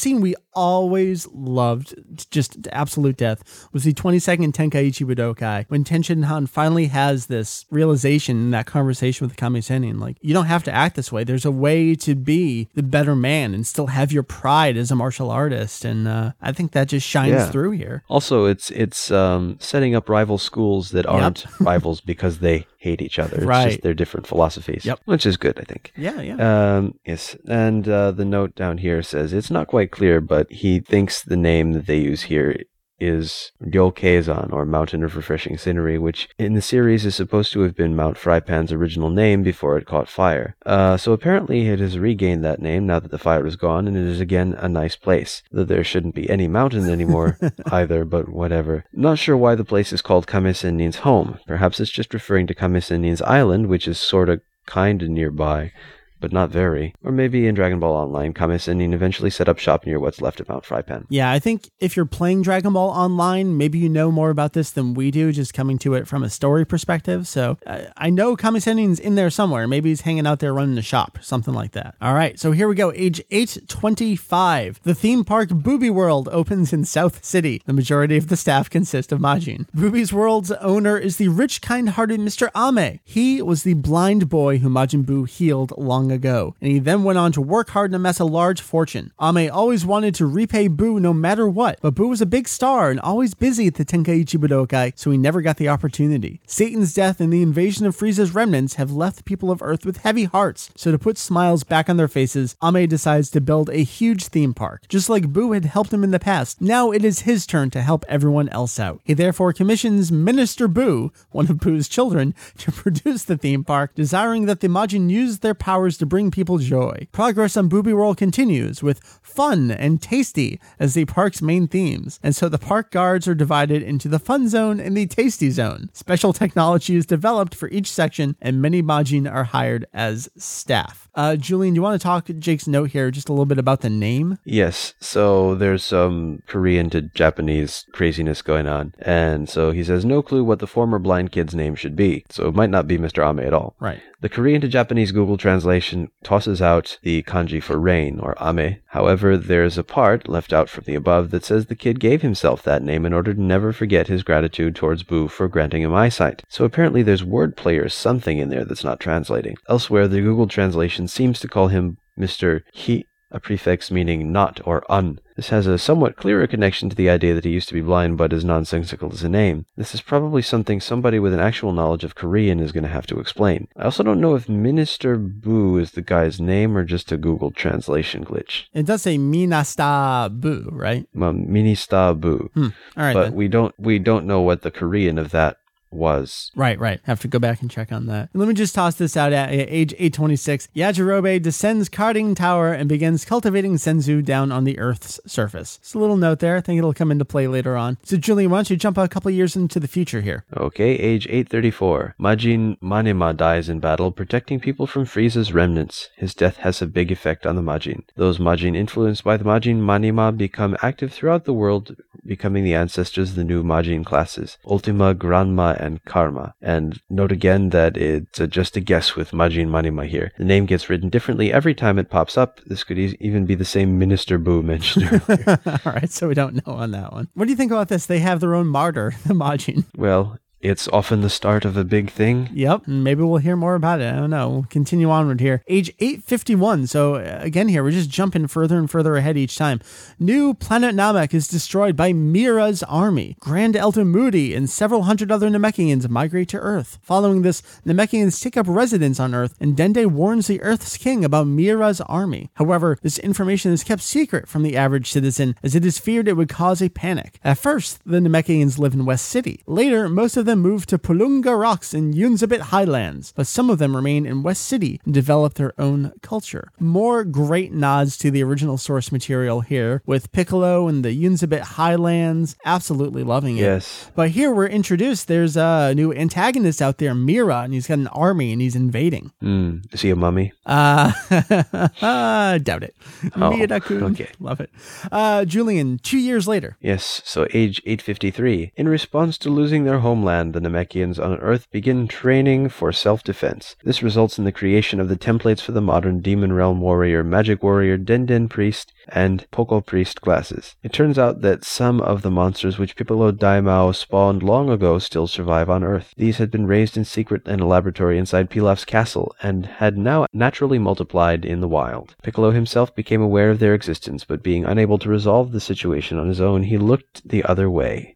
Speaker 1: we always loved, just to absolute death, was the 22nd Tenkaichi Budokai when Tenshin Han finally has this realization in that conversation with Kame Sennin. Like, you don't have to act this way. There's a way to be the better man and still have your pride as a martial artist. And uh, I think that just shines
Speaker 2: Yeah.
Speaker 1: through here.
Speaker 2: Also, it's it's um, setting up rival schools that aren't rivals because they hate each other. It's
Speaker 1: Right.
Speaker 2: just their different philosophies.
Speaker 1: Yep.
Speaker 2: Which is good, I think.
Speaker 1: Yeah, yeah.
Speaker 2: Um, yes, and uh, the note down here says it's not quite clear, but he thinks the name that they use here is Ryokeizan, or Mountain of Refreshing Scenery, which in the series is supposed to have been Mount Frypan's original name before it caught fire. Uh, so apparently it has regained that name now that the fire is gone, and it is again a nice place. Though there shouldn't be any mountain anymore either, but whatever. Not sure why the place is called Kamisennin's home. Perhaps it's just referring to Kamisennin's island, which is sorta kinda nearby but not very. Or maybe in Dragon Ball Online, Kame Sennin eventually set up shop near what's left of Mount Frypan.
Speaker 1: Yeah, I think if you're playing Dragon Ball Online, maybe you know more about this than we do, just coming to it from a story perspective. So uh, I know Kamisennin's in there somewhere. Maybe he's hanging out there running a shop, something like that. All right, so here we go. Age 825. The theme park Booby World opens in South City. The majority of the staff consist of Majin. Booby's World's owner is the rich, kind hearted Mr. Ame. He was the blind boy who Majin Buu healed long ago, and he then went on to work hard and amass a large fortune. Ame always wanted to repay Boo no matter what, but Boo was a big star and always busy at the Tenkaichi Budokai, so he never got the opportunity. Satan's death and the invasion of Frieza's remnants have left the people of Earth with heavy hearts, so to put smiles back on their faces, Ame decides to build a huge theme park. Just like Boo had helped him in the past, now it is his turn to help everyone else out. He therefore commissions Minister Boo, one of Boo's children, to produce the theme park, desiring that the Majin use their powers to bring people joy. Progress on Booby World continues with fun and tasty as the park's main themes, and so the park guards are divided into the fun zone and the tasty zone. Special technology is developed for each section, and many Majin are hired as staff. Uh, Julian, do you want to talk Jake's note here just a little bit about the name?
Speaker 2: Yes, so there's some Korean to Japanese craziness going on. And so he says, no clue what the former blind kid's name should be. So it might not be Mr. Ame at all.
Speaker 1: Right.
Speaker 2: The Korean to Japanese Google translation tosses out the kanji for rain, or ame. However, there's a part left out from the above that says the kid gave himself that name in order to never forget his gratitude towards Boo for granting him eyesight. So apparently there's wordplay or something in there that's not translating. Elsewhere, the Google translation seems to call him Mr. He, a prefix meaning not or un. This has a somewhat clearer connection to the idea that he used to be blind but is nonsensical as a name. This is probably something somebody with an actual knowledge of Korean is going to have to explain. I also don't know if Minister Boo is the guy's name or just a Google translation glitch.
Speaker 1: It does say Minasta Boo, right?
Speaker 2: Well, Minista Boo.
Speaker 1: Hmm. All right.
Speaker 2: but
Speaker 1: then.
Speaker 2: we don't we don't know what the Korean of that was.
Speaker 1: Right, right. Have to go back and check on that. Let me just toss this out at age 826. Yajirobe descends Karin Tower and begins cultivating Senzu down on the Earth's surface. Just a little note there. I think it'll come into play later on. So, Julian, why don't you jump a couple years into the future here?
Speaker 2: Okay, age 834. Majin Manima dies in battle, protecting people from Frieza's remnants. His death has a big effect on the Majin. Those Majin influenced by the Majin Manima become active throughout the world, becoming the ancestors of the new Majin classes, Ultima, Granma, and Karma. And note again that it's just a guess with Majin Manima here. The name gets written differently every time it pops up. This could e- even be the same Minister Boo mentioned earlier.
Speaker 1: All right, so we don't know on that one. What do you think about this? They have their own martyr, the Majin.
Speaker 2: well, it's often the start of a big thing.
Speaker 1: Yep, maybe we'll hear more about it. I don't know. We'll continue onward here. Age 851. So, uh, again, here, we're just jumping further and further ahead each time. New planet Namek is destroyed by Mira's army. Grand Elder Muri and several hundred other Namekians migrate to Earth. Following this, Namekians take up residence on Earth, and Dende warns the Earth's king about Mira's army. However, this information is kept secret from the average citizen, as it is feared it would cause a panic. At first, the Namekians live in West City. Later, most of them move to Pulunga Rocks in Yunzabit Highlands, but some of them remain in West City and develop their own culture. More great nods to the original source material here, with Piccolo and the Yunzabit Highlands. Absolutely loving it.
Speaker 2: Yes.
Speaker 1: But here we're introduced. There's a new antagonist out there, Mira, and he's got an army and he's invading.
Speaker 2: Hmm. Is he a mummy?
Speaker 1: Uh, doubt it.
Speaker 2: Oh,
Speaker 1: Mira-kun.
Speaker 2: okay.
Speaker 1: Love it. Uh, Julian, two years later.
Speaker 2: Yes, so age 853. In response to losing their homeland, the Namekians on Earth begin training for self defense. This results in the creation of the templates for the modern Demon Realm Warrior, Magic Warrior, Denden Priest, and Poco Priest classes. It turns out that some of the monsters which Piccolo Daimao spawned long ago still survive on Earth. These had been raised in secret in a laboratory inside Pilaf's castle and had now naturally multiplied in the wild. Piccolo himself became aware of their existence, but being unable to resolve the situation on his own, he looked the other way.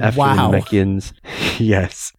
Speaker 2: After
Speaker 1: Wow.
Speaker 2: the Namekians, yes,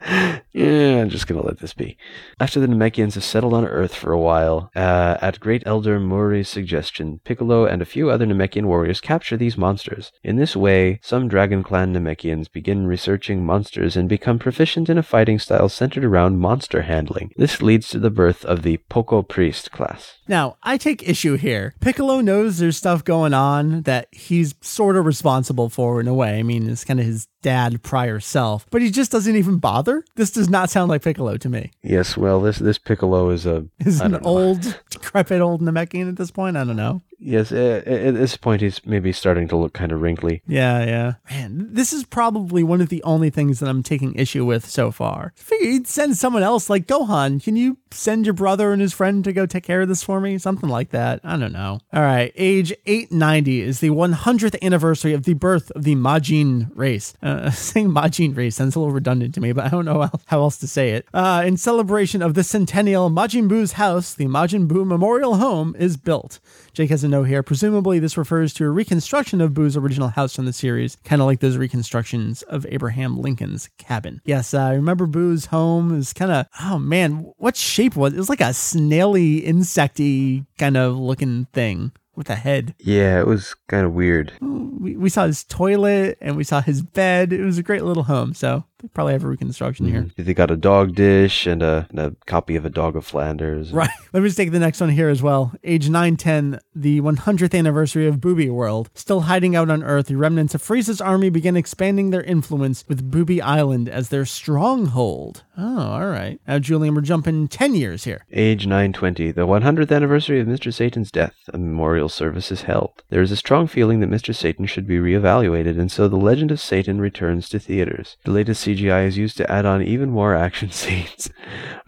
Speaker 2: yeah, I'm just gonna let this be. After the Namekians have settled on Earth for a while, uh, at Great Elder Muri's suggestion, Piccolo and a few other Namekian warriors capture these monsters. In this way, some Dragon Clan Namekians begin researching monsters and become proficient in a fighting style centered around monster handling. This leads to the birth of the Poco Priest class.
Speaker 1: Now, I take issue here. Piccolo knows there's stuff going on that he's sort of responsible for in a way. I mean, it's kind of his dad prior self, but he just doesn't even bother. This does not sound like Piccolo to me.
Speaker 2: Yes, well, this this Piccolo is a
Speaker 1: Is an
Speaker 2: know.
Speaker 1: old, decrepit old Namekian at this point? I don't know.
Speaker 2: Yes, a- a- at this point he's maybe starting to look kind of wrinkly.
Speaker 1: Yeah, yeah. Man, this is probably one of the only things that I'm taking issue with so far. I figure you'd send someone else like Gohan. Can you send your brother and his friend to go take care of this for me? Something like that. I don't know. All right. Age 890 is the 100th anniversary of the birth of the Majin race. Uh, saying Majin race sounds a little redundant to me, but I don't know how, else to say it. Uh, in celebration of the centennial, Majin Buu's house, the Majin Buu Memorial Home, is built. Jake has a note here. Presumably, this refers to a reconstruction of Boo's original house from the series, kind of like those reconstructions of Abraham Lincoln's cabin. Yes, uh, I remember Boo's home is kind of, oh man, what shape was it? It was like a snaily, insecty kind of looking thing with a head.
Speaker 2: Yeah, it was kind of weird.
Speaker 1: We, we saw his toilet and we saw his bed. It was a great little home. So they probably have a reconstruction here.
Speaker 2: Mm, they got a dog dish and a, and a copy of a dog of Flanders.
Speaker 1: Right. Let me just take the next one here as well. Age 910, the 100th anniversary of Booby World. Still hiding out on Earth, the remnants of Frieza's army begin expanding their influence with Booby Island as their stronghold. Oh, all right. Now, Julian, we're jumping 10 years here.
Speaker 2: Age 920, the 100th anniversary of Mr. Satan's death, a memorial service is held. There is a strong feeling that Mr. Satan should be reevaluated, and so The Legend of Satan returns to theaters. The latest CGI is used to add on even more action scenes.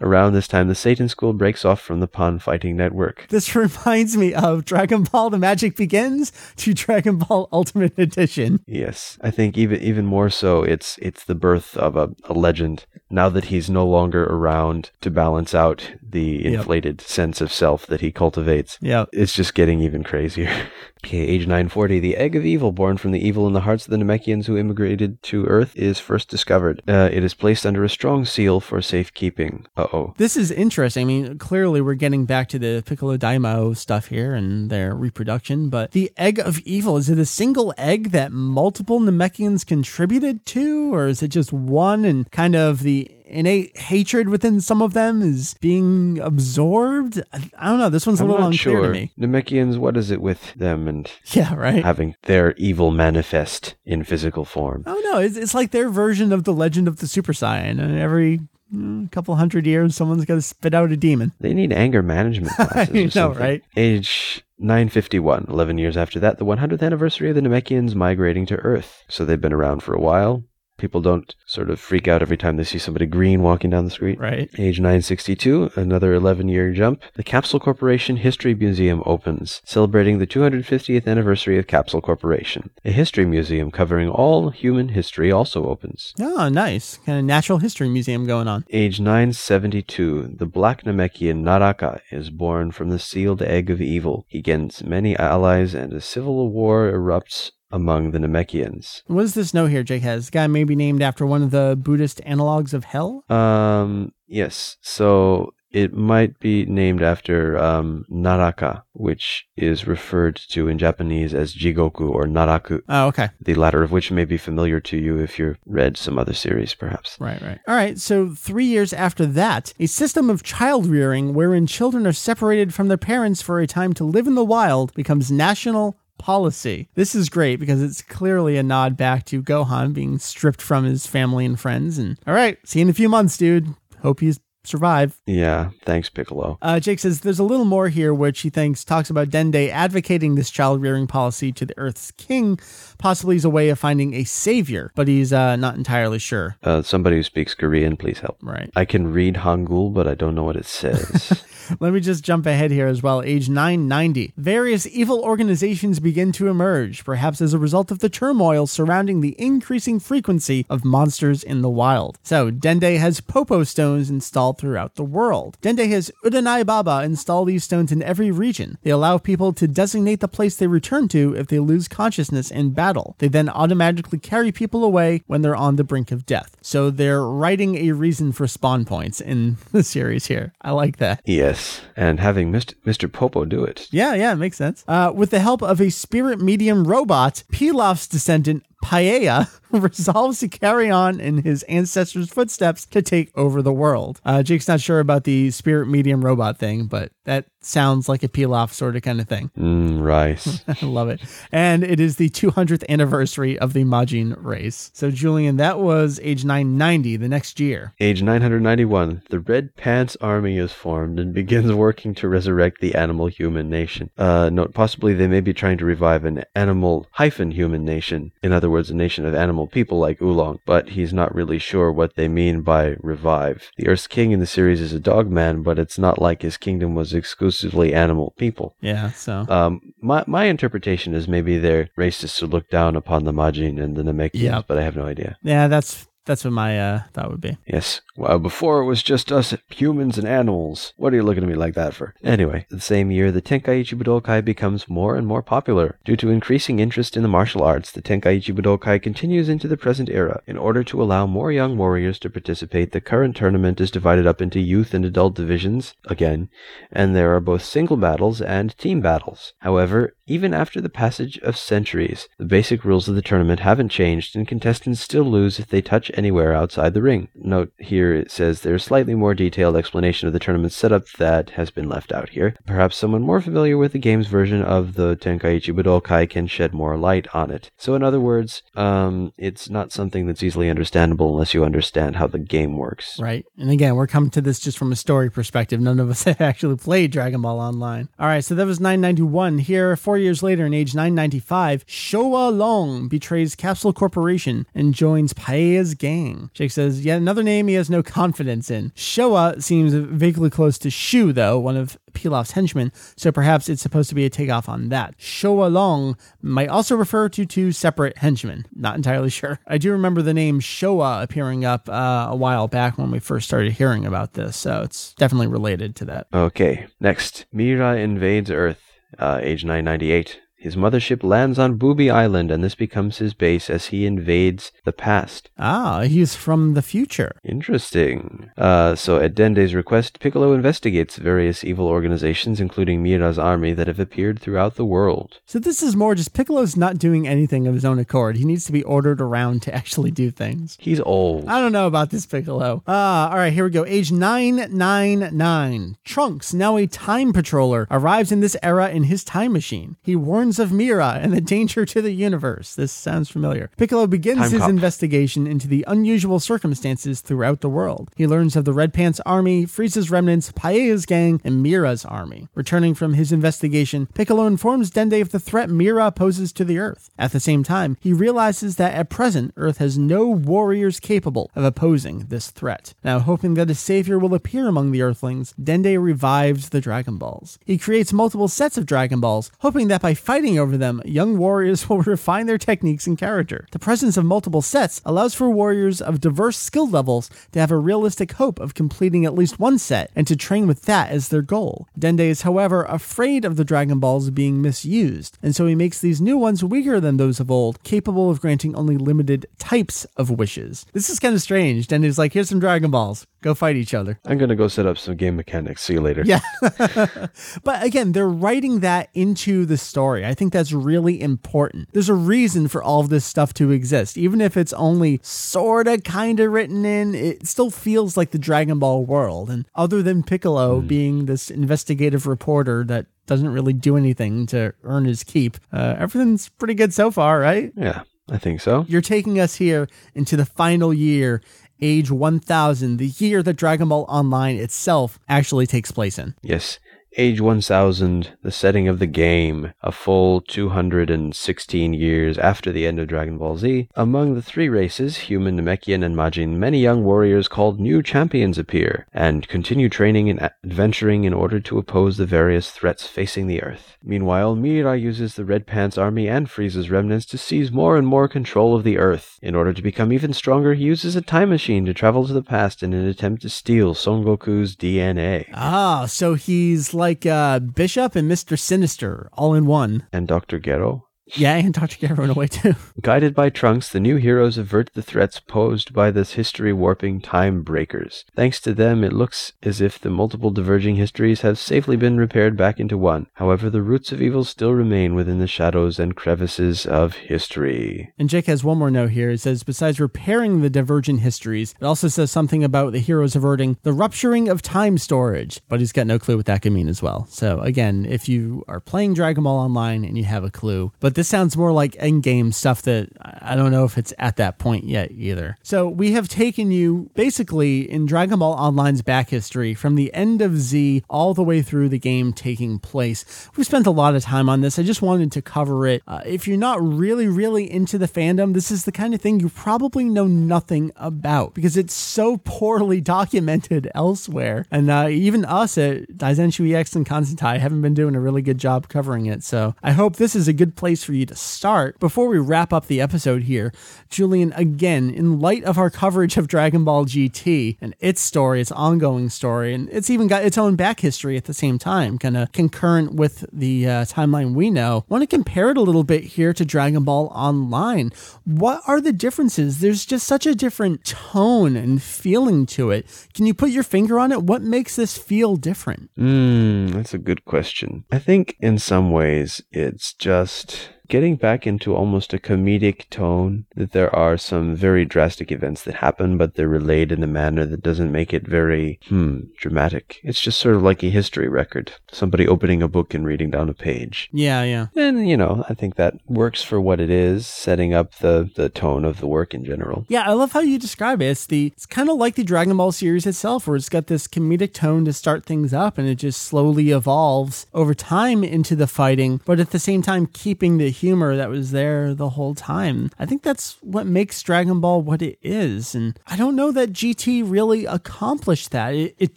Speaker 2: Around this time, the Satan School breaks off from the Pon Fighting Network.
Speaker 1: This reminds me of Dragon Ball The Magic Begins to Dragon Ball Ultimate Edition.
Speaker 2: Yes, I think even even more so, it's it's the birth of a, a legend. Now that he's no longer around to balance out the
Speaker 1: Yep.
Speaker 2: inflated sense of self that he cultivates,
Speaker 1: Yeah.
Speaker 2: it's just getting even crazier. okay, age 940. The egg of evil born from the evil in the hearts of the Namekians who immigrated to Earth is first discovered. Uh, it is placed under a strong seal for safekeeping. Uh oh.
Speaker 1: This is interesting. I mean, clearly we're getting back to the Piccolo Daimao stuff here and their reproduction, but the egg of evil, is it a single egg that multiple Namekians contributed to, or is it just one and kind of the innate hatred within some of them is being absorbed? I, I don't know. This one's a
Speaker 2: I'm
Speaker 1: little unclear
Speaker 2: sure.
Speaker 1: to me.
Speaker 2: Namekians, what is it with them and
Speaker 1: Yeah, right.
Speaker 2: having their evil manifest in physical form?
Speaker 1: Oh don't. It's, it's like their version of the legend of the Super Saiyan. And every mm, couple hundred years, someone's got to spit out a demon.
Speaker 2: They need anger management classes.
Speaker 1: I know,
Speaker 2: something.
Speaker 1: right?
Speaker 2: Age 951, 11 years after that, the 100th anniversary of the Namekians migrating to Earth. So they've been around for a while. People don't sort of freak out every time they see somebody green walking down the street.
Speaker 1: Right.
Speaker 2: Age 962, another 11 year jump. The Capsule Corporation History Museum opens, celebrating the 250th anniversary of Capsule Corporation. A history museum covering all human history also opens.
Speaker 1: Oh, nice. Kind of natural history museum going on.
Speaker 2: Age 972, the Black Namekian Naraka is born from the sealed egg of evil. He gains many allies and a civil war erupts among the Namekians.
Speaker 1: What does this note here, Jake has? Guy may be named after one of the Buddhist analogs of hell?
Speaker 2: Um, yes, so it might be named after um, Naraka, which is referred to in Japanese as Jigoku or Naraku,
Speaker 1: Oh, okay.
Speaker 2: the latter of which may be familiar to you if you've read some other series, perhaps.
Speaker 1: Right, right. All right, so three years after that, a system of child rearing wherein children are separated from their parents for a time to live in the wild becomes national policy. This is great because it's clearly a nod back to Gohan being stripped from his family and friends. And all right, see you in a few months, dude. Hope you survive.
Speaker 2: Yeah, thanks, Piccolo.
Speaker 1: Uh, Jake says there's a little more here, which he thinks talks about Dende advocating this child rearing policy to the Earth's king, possibly as a way of finding a savior, but he's uh, not entirely sure.
Speaker 2: Uh, somebody who speaks Korean, please help.
Speaker 1: Right.
Speaker 2: I can read Hangul, but I don't know what it says.
Speaker 1: Let me just jump ahead here as well. Age 990. Various evil organizations begin to emerge, perhaps as a result of the turmoil surrounding the increasing frequency of monsters in the wild. So, Dende has Popo stones installed throughout the world. Dende has Udanai Baba install these stones in every region. They allow people to designate the place they return to if they lose consciousness in battle. They then automatically carry people away when they're on the brink of death. So, they're writing a reason for spawn points in the series here. I like that.
Speaker 2: yes, and having Mr. Popo do it.
Speaker 1: Yeah, yeah, it makes sense. Uh, with the help of a spirit medium robot, Pilaf's descendant Paella resolves to carry on in his ancestors' footsteps to take over the world. Uh, Jake's not sure about the spirit medium robot thing, but that sounds like a Pilaf sort of kind of thing.
Speaker 2: Mm, rice.
Speaker 1: I love it. And it is the 200th anniversary of the Majin race. So, Julian, that was age 990 the next year.
Speaker 2: Age 991, the Red Pants Army is formed and begins working to resurrect the animal human nation. Uh, note, possibly they may be trying to revive an animal hyphen human nation. In other words, a nation of animal people like Oolong, but he's not really sure what they mean by revive. The Earth's king in the series is a dog man, but it's not like his kingdom was exclusively animal people.
Speaker 1: Yeah, so.
Speaker 2: Um, my my interpretation is maybe they're racist to look down upon the Majin and the Namekians,
Speaker 1: Yeah.
Speaker 2: but I have no idea.
Speaker 1: yeah, that's that's what my uh, thought would be.
Speaker 2: Yes. Well, before it was just us humans and animals. What are you looking at me like that for? Anyway, the same year, the Tenkaichi Budokai becomes more and more popular. Due to increasing interest in the martial arts, the Tenkaichi Budokai continues into the present era. In order to allow more young warriors to participate, the current tournament is divided up into youth and adult divisions, again, and there are both single battles and team battles. However, even after the passage of centuries, the basic rules of the tournament haven't changed, and contestants still lose if they touch anywhere outside the ring. Note here it says there's slightly more detailed explanation of the tournament setup that has been left out here. Perhaps someone more familiar with the game's version of the Tenkaichi Budokai can shed more light on it. So, in other words, um, it's not something that's easily understandable unless you understand how the game works.
Speaker 1: Right. And again, we're coming to this just from a story perspective. None of us have actually played Dragon Ball Online. All right, so that was 991. Here, four years later, in age 995, Showa Long betrays Capsule Corporation and joins Paea's gang. Jake says, yet another name he has no confidence in. Showa seems vaguely close to Shu, though, one of Pilaf's henchmen, so perhaps it's supposed to be a takeoff on that. Showa Long might also refer to two separate henchmen. Not entirely sure. I do remember the name Showa appearing up uh, a while back when we first started hearing about this, so it's definitely related to that.
Speaker 2: Okay, next. Mira invades Earth, uh, age 998. His mothership lands on Booby Island, and this becomes his base as he invades the past.
Speaker 1: Ah, he's from the future.
Speaker 2: Interesting. Uh, so, at Dende's request, Piccolo investigates various evil organizations, including Mira's army, that have appeared throughout the world.
Speaker 1: So this is more just Piccolo's not doing anything of his own accord. He needs to be ordered around to actually do things.
Speaker 2: He's old.
Speaker 1: I don't know about this Piccolo. Ah, all right, here we go. Age 999. Trunks, now a time patroller, arrives in this era in his time machine. He warns of Mira and the danger to the universe. This sounds familiar. Piccolo begins
Speaker 2: Time
Speaker 1: his
Speaker 2: cop.
Speaker 1: investigation into the unusual circumstances throughout the world. He learns of the Red Pants army, Frieza's remnants, Paea's gang, and Mira's army. Returning from his investigation, Piccolo informs Dende of the threat Mira poses to the Earth. At the same time, he realizes that at present, Earth has no warriors capable of opposing this threat. Now, hoping that a savior will appear among the Earthlings, Dende revives the Dragon Balls. He creates multiple sets of Dragon Balls, hoping that by fighting over them, young warriors will refine their techniques and character. The presence of multiple sets allows for warriors of diverse skill levels to have a realistic hope of completing at least one set and to train with that as their goal. Dende is, however, afraid of the Dragon Balls being misused, and so he makes these new ones weaker than those of old, capable of granting only limited types of wishes. This is kind of strange. Dende's like, here's some Dragon Balls. Go fight each other.
Speaker 2: I'm gonna go set up some game mechanics. See you later.
Speaker 1: Yeah. but again, they're writing that into the story. I think that's really important. There's a reason for all of this stuff to exist. Even if it's only sort of kind of written in, it still feels like the Dragon Ball world. And other than Piccolo being this investigative reporter that doesn't really do anything to earn his keep, uh, everything's pretty good so far, right?
Speaker 2: Yeah, I think so.
Speaker 1: You're taking us here into the final year, age 1000, the year that Dragon Ball Online itself actually takes place in.
Speaker 2: Yes. Age 1000, the setting of the game, a full 216 years after the end of Dragon Ball Z. Among the three races, human, Namekian, and Majin, many young warriors called new champions appear and continue training and adventuring in order to oppose the various threats facing the Earth. Meanwhile, Mira uses the Red Pants army and Frieza's remnants to seize more and more control of the Earth. In order to become even stronger, he uses a time machine to travel to the past in an attempt to steal Son Goku's DNA.
Speaker 1: Ah, so he's like uh, Bishop and Mr. Sinister all in one.
Speaker 2: And Dr. Gero?
Speaker 1: Yeah, and Dr. Gero in a way too.
Speaker 2: Guided by Trunks, the new heroes avert the threats posed by this history warping time breakers. Thanks to them, it looks as if the multiple diverging histories have safely been repaired back into one. However, the roots of evil still remain within the shadows and crevices of history.
Speaker 1: And Jake has one more note here. It says, besides repairing the divergent histories, it also says something about the heroes averting the rupturing of time storage. But he's got no clue what that could mean as well. So again, if you are playing Dragon Ball Online and you have a clue, but this sounds more like endgame stuff that I don't know if it's at that point yet either. So we have taken you basically in Dragon Ball Online's back history from the end of Z all the way through the game taking place. We spent a lot of time on this. I just wanted to cover it. Uh, if you're not really, really into the fandom, this is the kind of thing you probably know nothing about because it's so poorly documented elsewhere. And uh, even us at Daizenshuu EX and Kanzentai haven't been doing a really good job covering it. So I hope this is a good place for you to start. Before we wrap up the episode here, Julian, again, in light of our coverage of Dragon Ball GT and its story, its ongoing story, and it's even got its own back history at the same time, kind of concurrent with the uh, timeline we know, want to compare it a little bit here to Dragon Ball Online. What are the differences? There's just such a different tone and feeling to it. Can you put your finger on it? What makes this feel different?
Speaker 2: Hmm, that's a good question. I think in some ways it's just getting back into almost a comedic tone that there are some very drastic events that happen but they're relayed in a manner that doesn't make it very hmm dramatic it's just sort of like a history record somebody opening a book and reading down a page
Speaker 1: Yeah, yeah.
Speaker 2: and you know i think that works for what it is setting up the the tone of the work in general
Speaker 1: Yeah, I love how you describe it. It's the it's kind of like the Dragon Ball series itself, where it's got this comedic tone to start things up, and it just slowly evolves over time into the fighting, but at the same time keeping the humor that was there the whole time. I think that's what makes Dragon Ball what it is, and I don't know that GT really accomplished that. It, it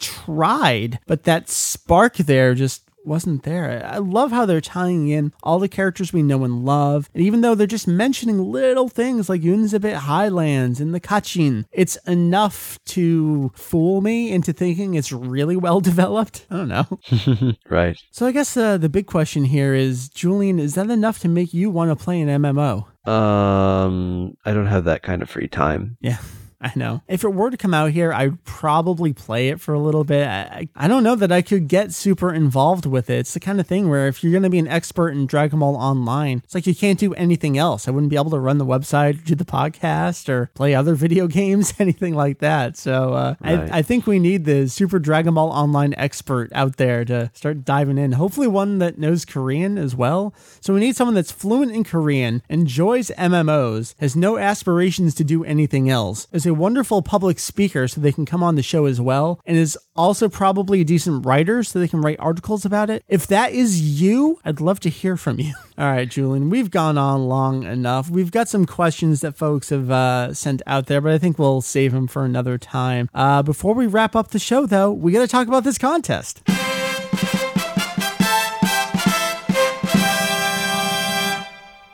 Speaker 1: tried, but that spark there just wasn't there. I love how they're tying in all the characters we know and love. And even though they're just mentioning little things like Yunzabit Highlands and the Kachin, it's enough to fool me into thinking it's really well developed. I don't know.
Speaker 2: right
Speaker 1: So I guess uh, the big question here is, Julian, is that enough to make you want to play an MMO?
Speaker 2: um i don't have that kind of free time
Speaker 1: Yeah. I know. If it were to come out here, I'd probably play it for a little bit. I, I don't know that I could get super involved with it. It's the kind of thing where if you're going to be an expert in Dragon Ball Online, it's like you can't do anything else. I wouldn't be able to run the website, do the podcast, or play other video games, anything like that. So uh,
Speaker 2: Right.
Speaker 1: I, I think we need the super Dragon Ball Online expert out there to start diving in. Hopefully, one that knows Korean as well. So we need someone that's fluent in Korean, enjoys MMOs, has no aspirations to do anything else, is a wonderful public speaker so they can come on the show as well, and is also probably a decent writer so they can write articles about it. If that is you, I'd love to hear from you. All right, Julian, we've gone on long enough. We've got some questions that folks have uh, sent out there, but I think we'll save them for another time. Uh, before we wrap up the show, though, we got to talk about this contest.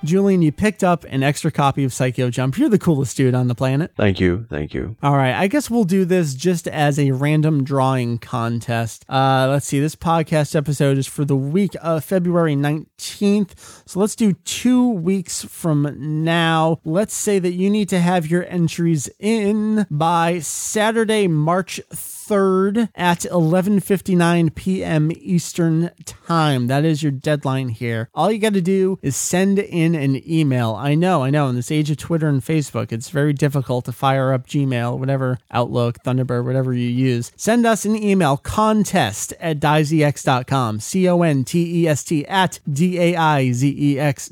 Speaker 1: Julian, you picked up an extra copy of Saikyo Jump. You're the coolest dude on the planet.
Speaker 2: thank you thank you
Speaker 1: All right, I guess we'll do this just as a random drawing contest. Uh, let's see, this podcast episode is for the week of February 19th. So let's do two weeks from now. Let's say that you need to have your entries in by Saturday, March 3rd at 11:59 p.m. Eastern Time. That is your deadline here. All you got to do is send in an email. I know, I know, in this age of Twitter and Facebook, it's very difficult to fire up Gmail, whatever Outlook, Thunderbird, whatever you use. Send us an email contest at daizex.com. C O N T E S T at D A I Z E X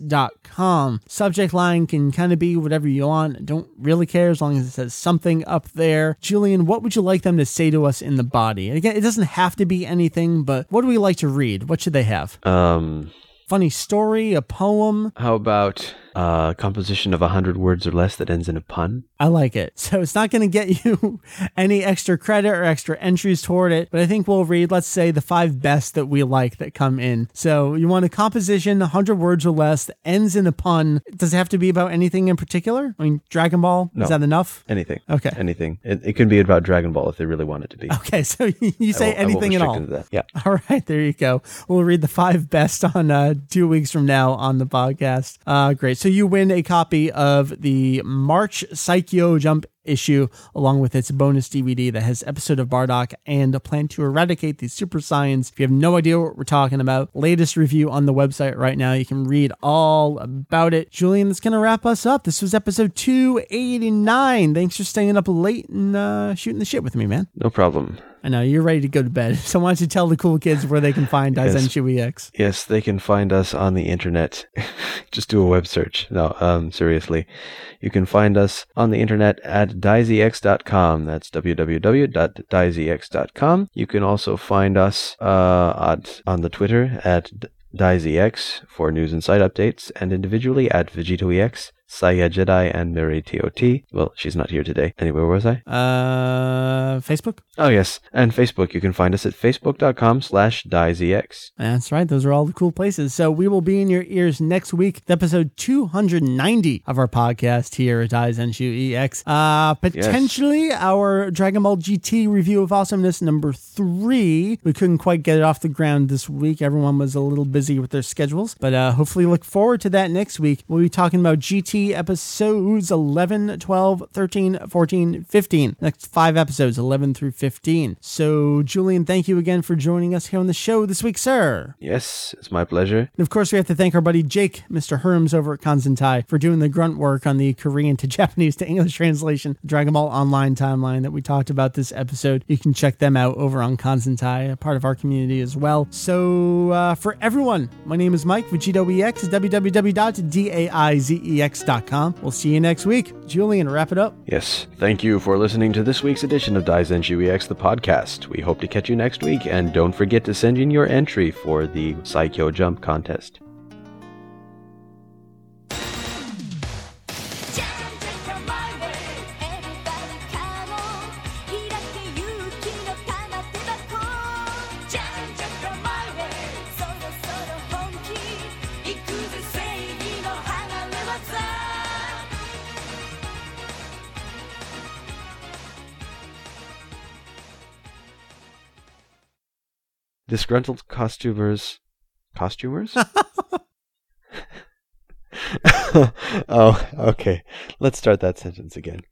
Speaker 1: dot. Subject line can kind of be whatever you want. Don't really care as long as it says something up there. Julian, what would you like them to say to us in the body? And again, it doesn't have to be anything, but what do we like to read? What should they have?
Speaker 2: um
Speaker 1: Funny story, a poem?
Speaker 2: how about uh, composition of a hundred words or less that ends in a pun.
Speaker 1: I like it. So it's not going to get you any extra credit or extra entries toward it, but I think we'll read, let's say, the five best that we like that come in. So you want a composition, 100 words or less, that ends in a pun. Does it have to be about anything in particular? I mean, Dragon Ball,
Speaker 2: No.
Speaker 1: is that enough?
Speaker 2: Anything.
Speaker 1: Okay.
Speaker 2: Anything. It, it can be about Dragon Ball if they really want it to be.
Speaker 1: Okay, so you say
Speaker 2: I won't- I won't
Speaker 1: anything at all.
Speaker 2: Yeah.
Speaker 1: All right, there you go. We'll read the five best on uh, two weeks from now on the podcast. Uh, great. So you win a copy of the March Saikyo Jump issue along with its bonus DVD that has episode of Bardock and a plan to eradicate the Super Saiyans. If you have no idea what we're talking about, latest review on the website right now. You can read all about it. Julian, that's to wrap us up. This was episode 289. Thanks for staying up late and uh, shooting the shit with me, man.
Speaker 2: No problem.
Speaker 1: I know you're ready to go to bed. So why don't you tell the cool kids where they can find
Speaker 2: Yes.
Speaker 1: EX?
Speaker 2: Yes, they can find us on the internet. Just do a web search. No, um, seriously. You can find us on the internet at daizex.com. That's www.daizex.com. You can also find us uh, at, on the Twitter at D- DaizEX for news and site updates, and individually at VegettoEX, SaiyaJedi, and Mary TOT. Well, she's not here today. Anyway, where was I?
Speaker 1: Uh, Facebook?
Speaker 2: Oh, yes. And Facebook. You can find us at facebook.com slash DaizEX.
Speaker 1: That's right. Those are all the cool places. So we will be in your ears next week, episode 290 of our podcast here at Daizenshuu EX. Uh, potentially our Dragon Ball GT review of awesomeness number three. We couldn't quite get it off the ground this week. Everyone was a little busy with their schedules, but uh, hopefully look forward to that next week. We'll be talking about GT episodes 11, 12, 13, 14, 15. Next five episodes, 11 through 15. So, Julian, thank you again for joining us here on the show this week, sir.
Speaker 2: Yes, it's my pleasure.
Speaker 1: And of course, we have to thank our buddy Jake, Mr. Herms over at Kanzentai, for doing the grunt work on the Korean to Japanese to English translation Dragon Ball Online timeline that we talked about this episode. You can check them out over on Kanzentai, a part of our community as well. So, uh, for everyone, my name is Mike. Vegetto EX is www.daizex.com. We'll see you next week. Julian, wrap it up.
Speaker 2: Yes, thank you for listening to this week's edition of Daizenshuu EX, the podcast. We hope to catch you next week, and don't forget to send in your entry for the Saikyo Jump contest. Disgruntled costumers. Costumers? oh, okay. Let's start that sentence again.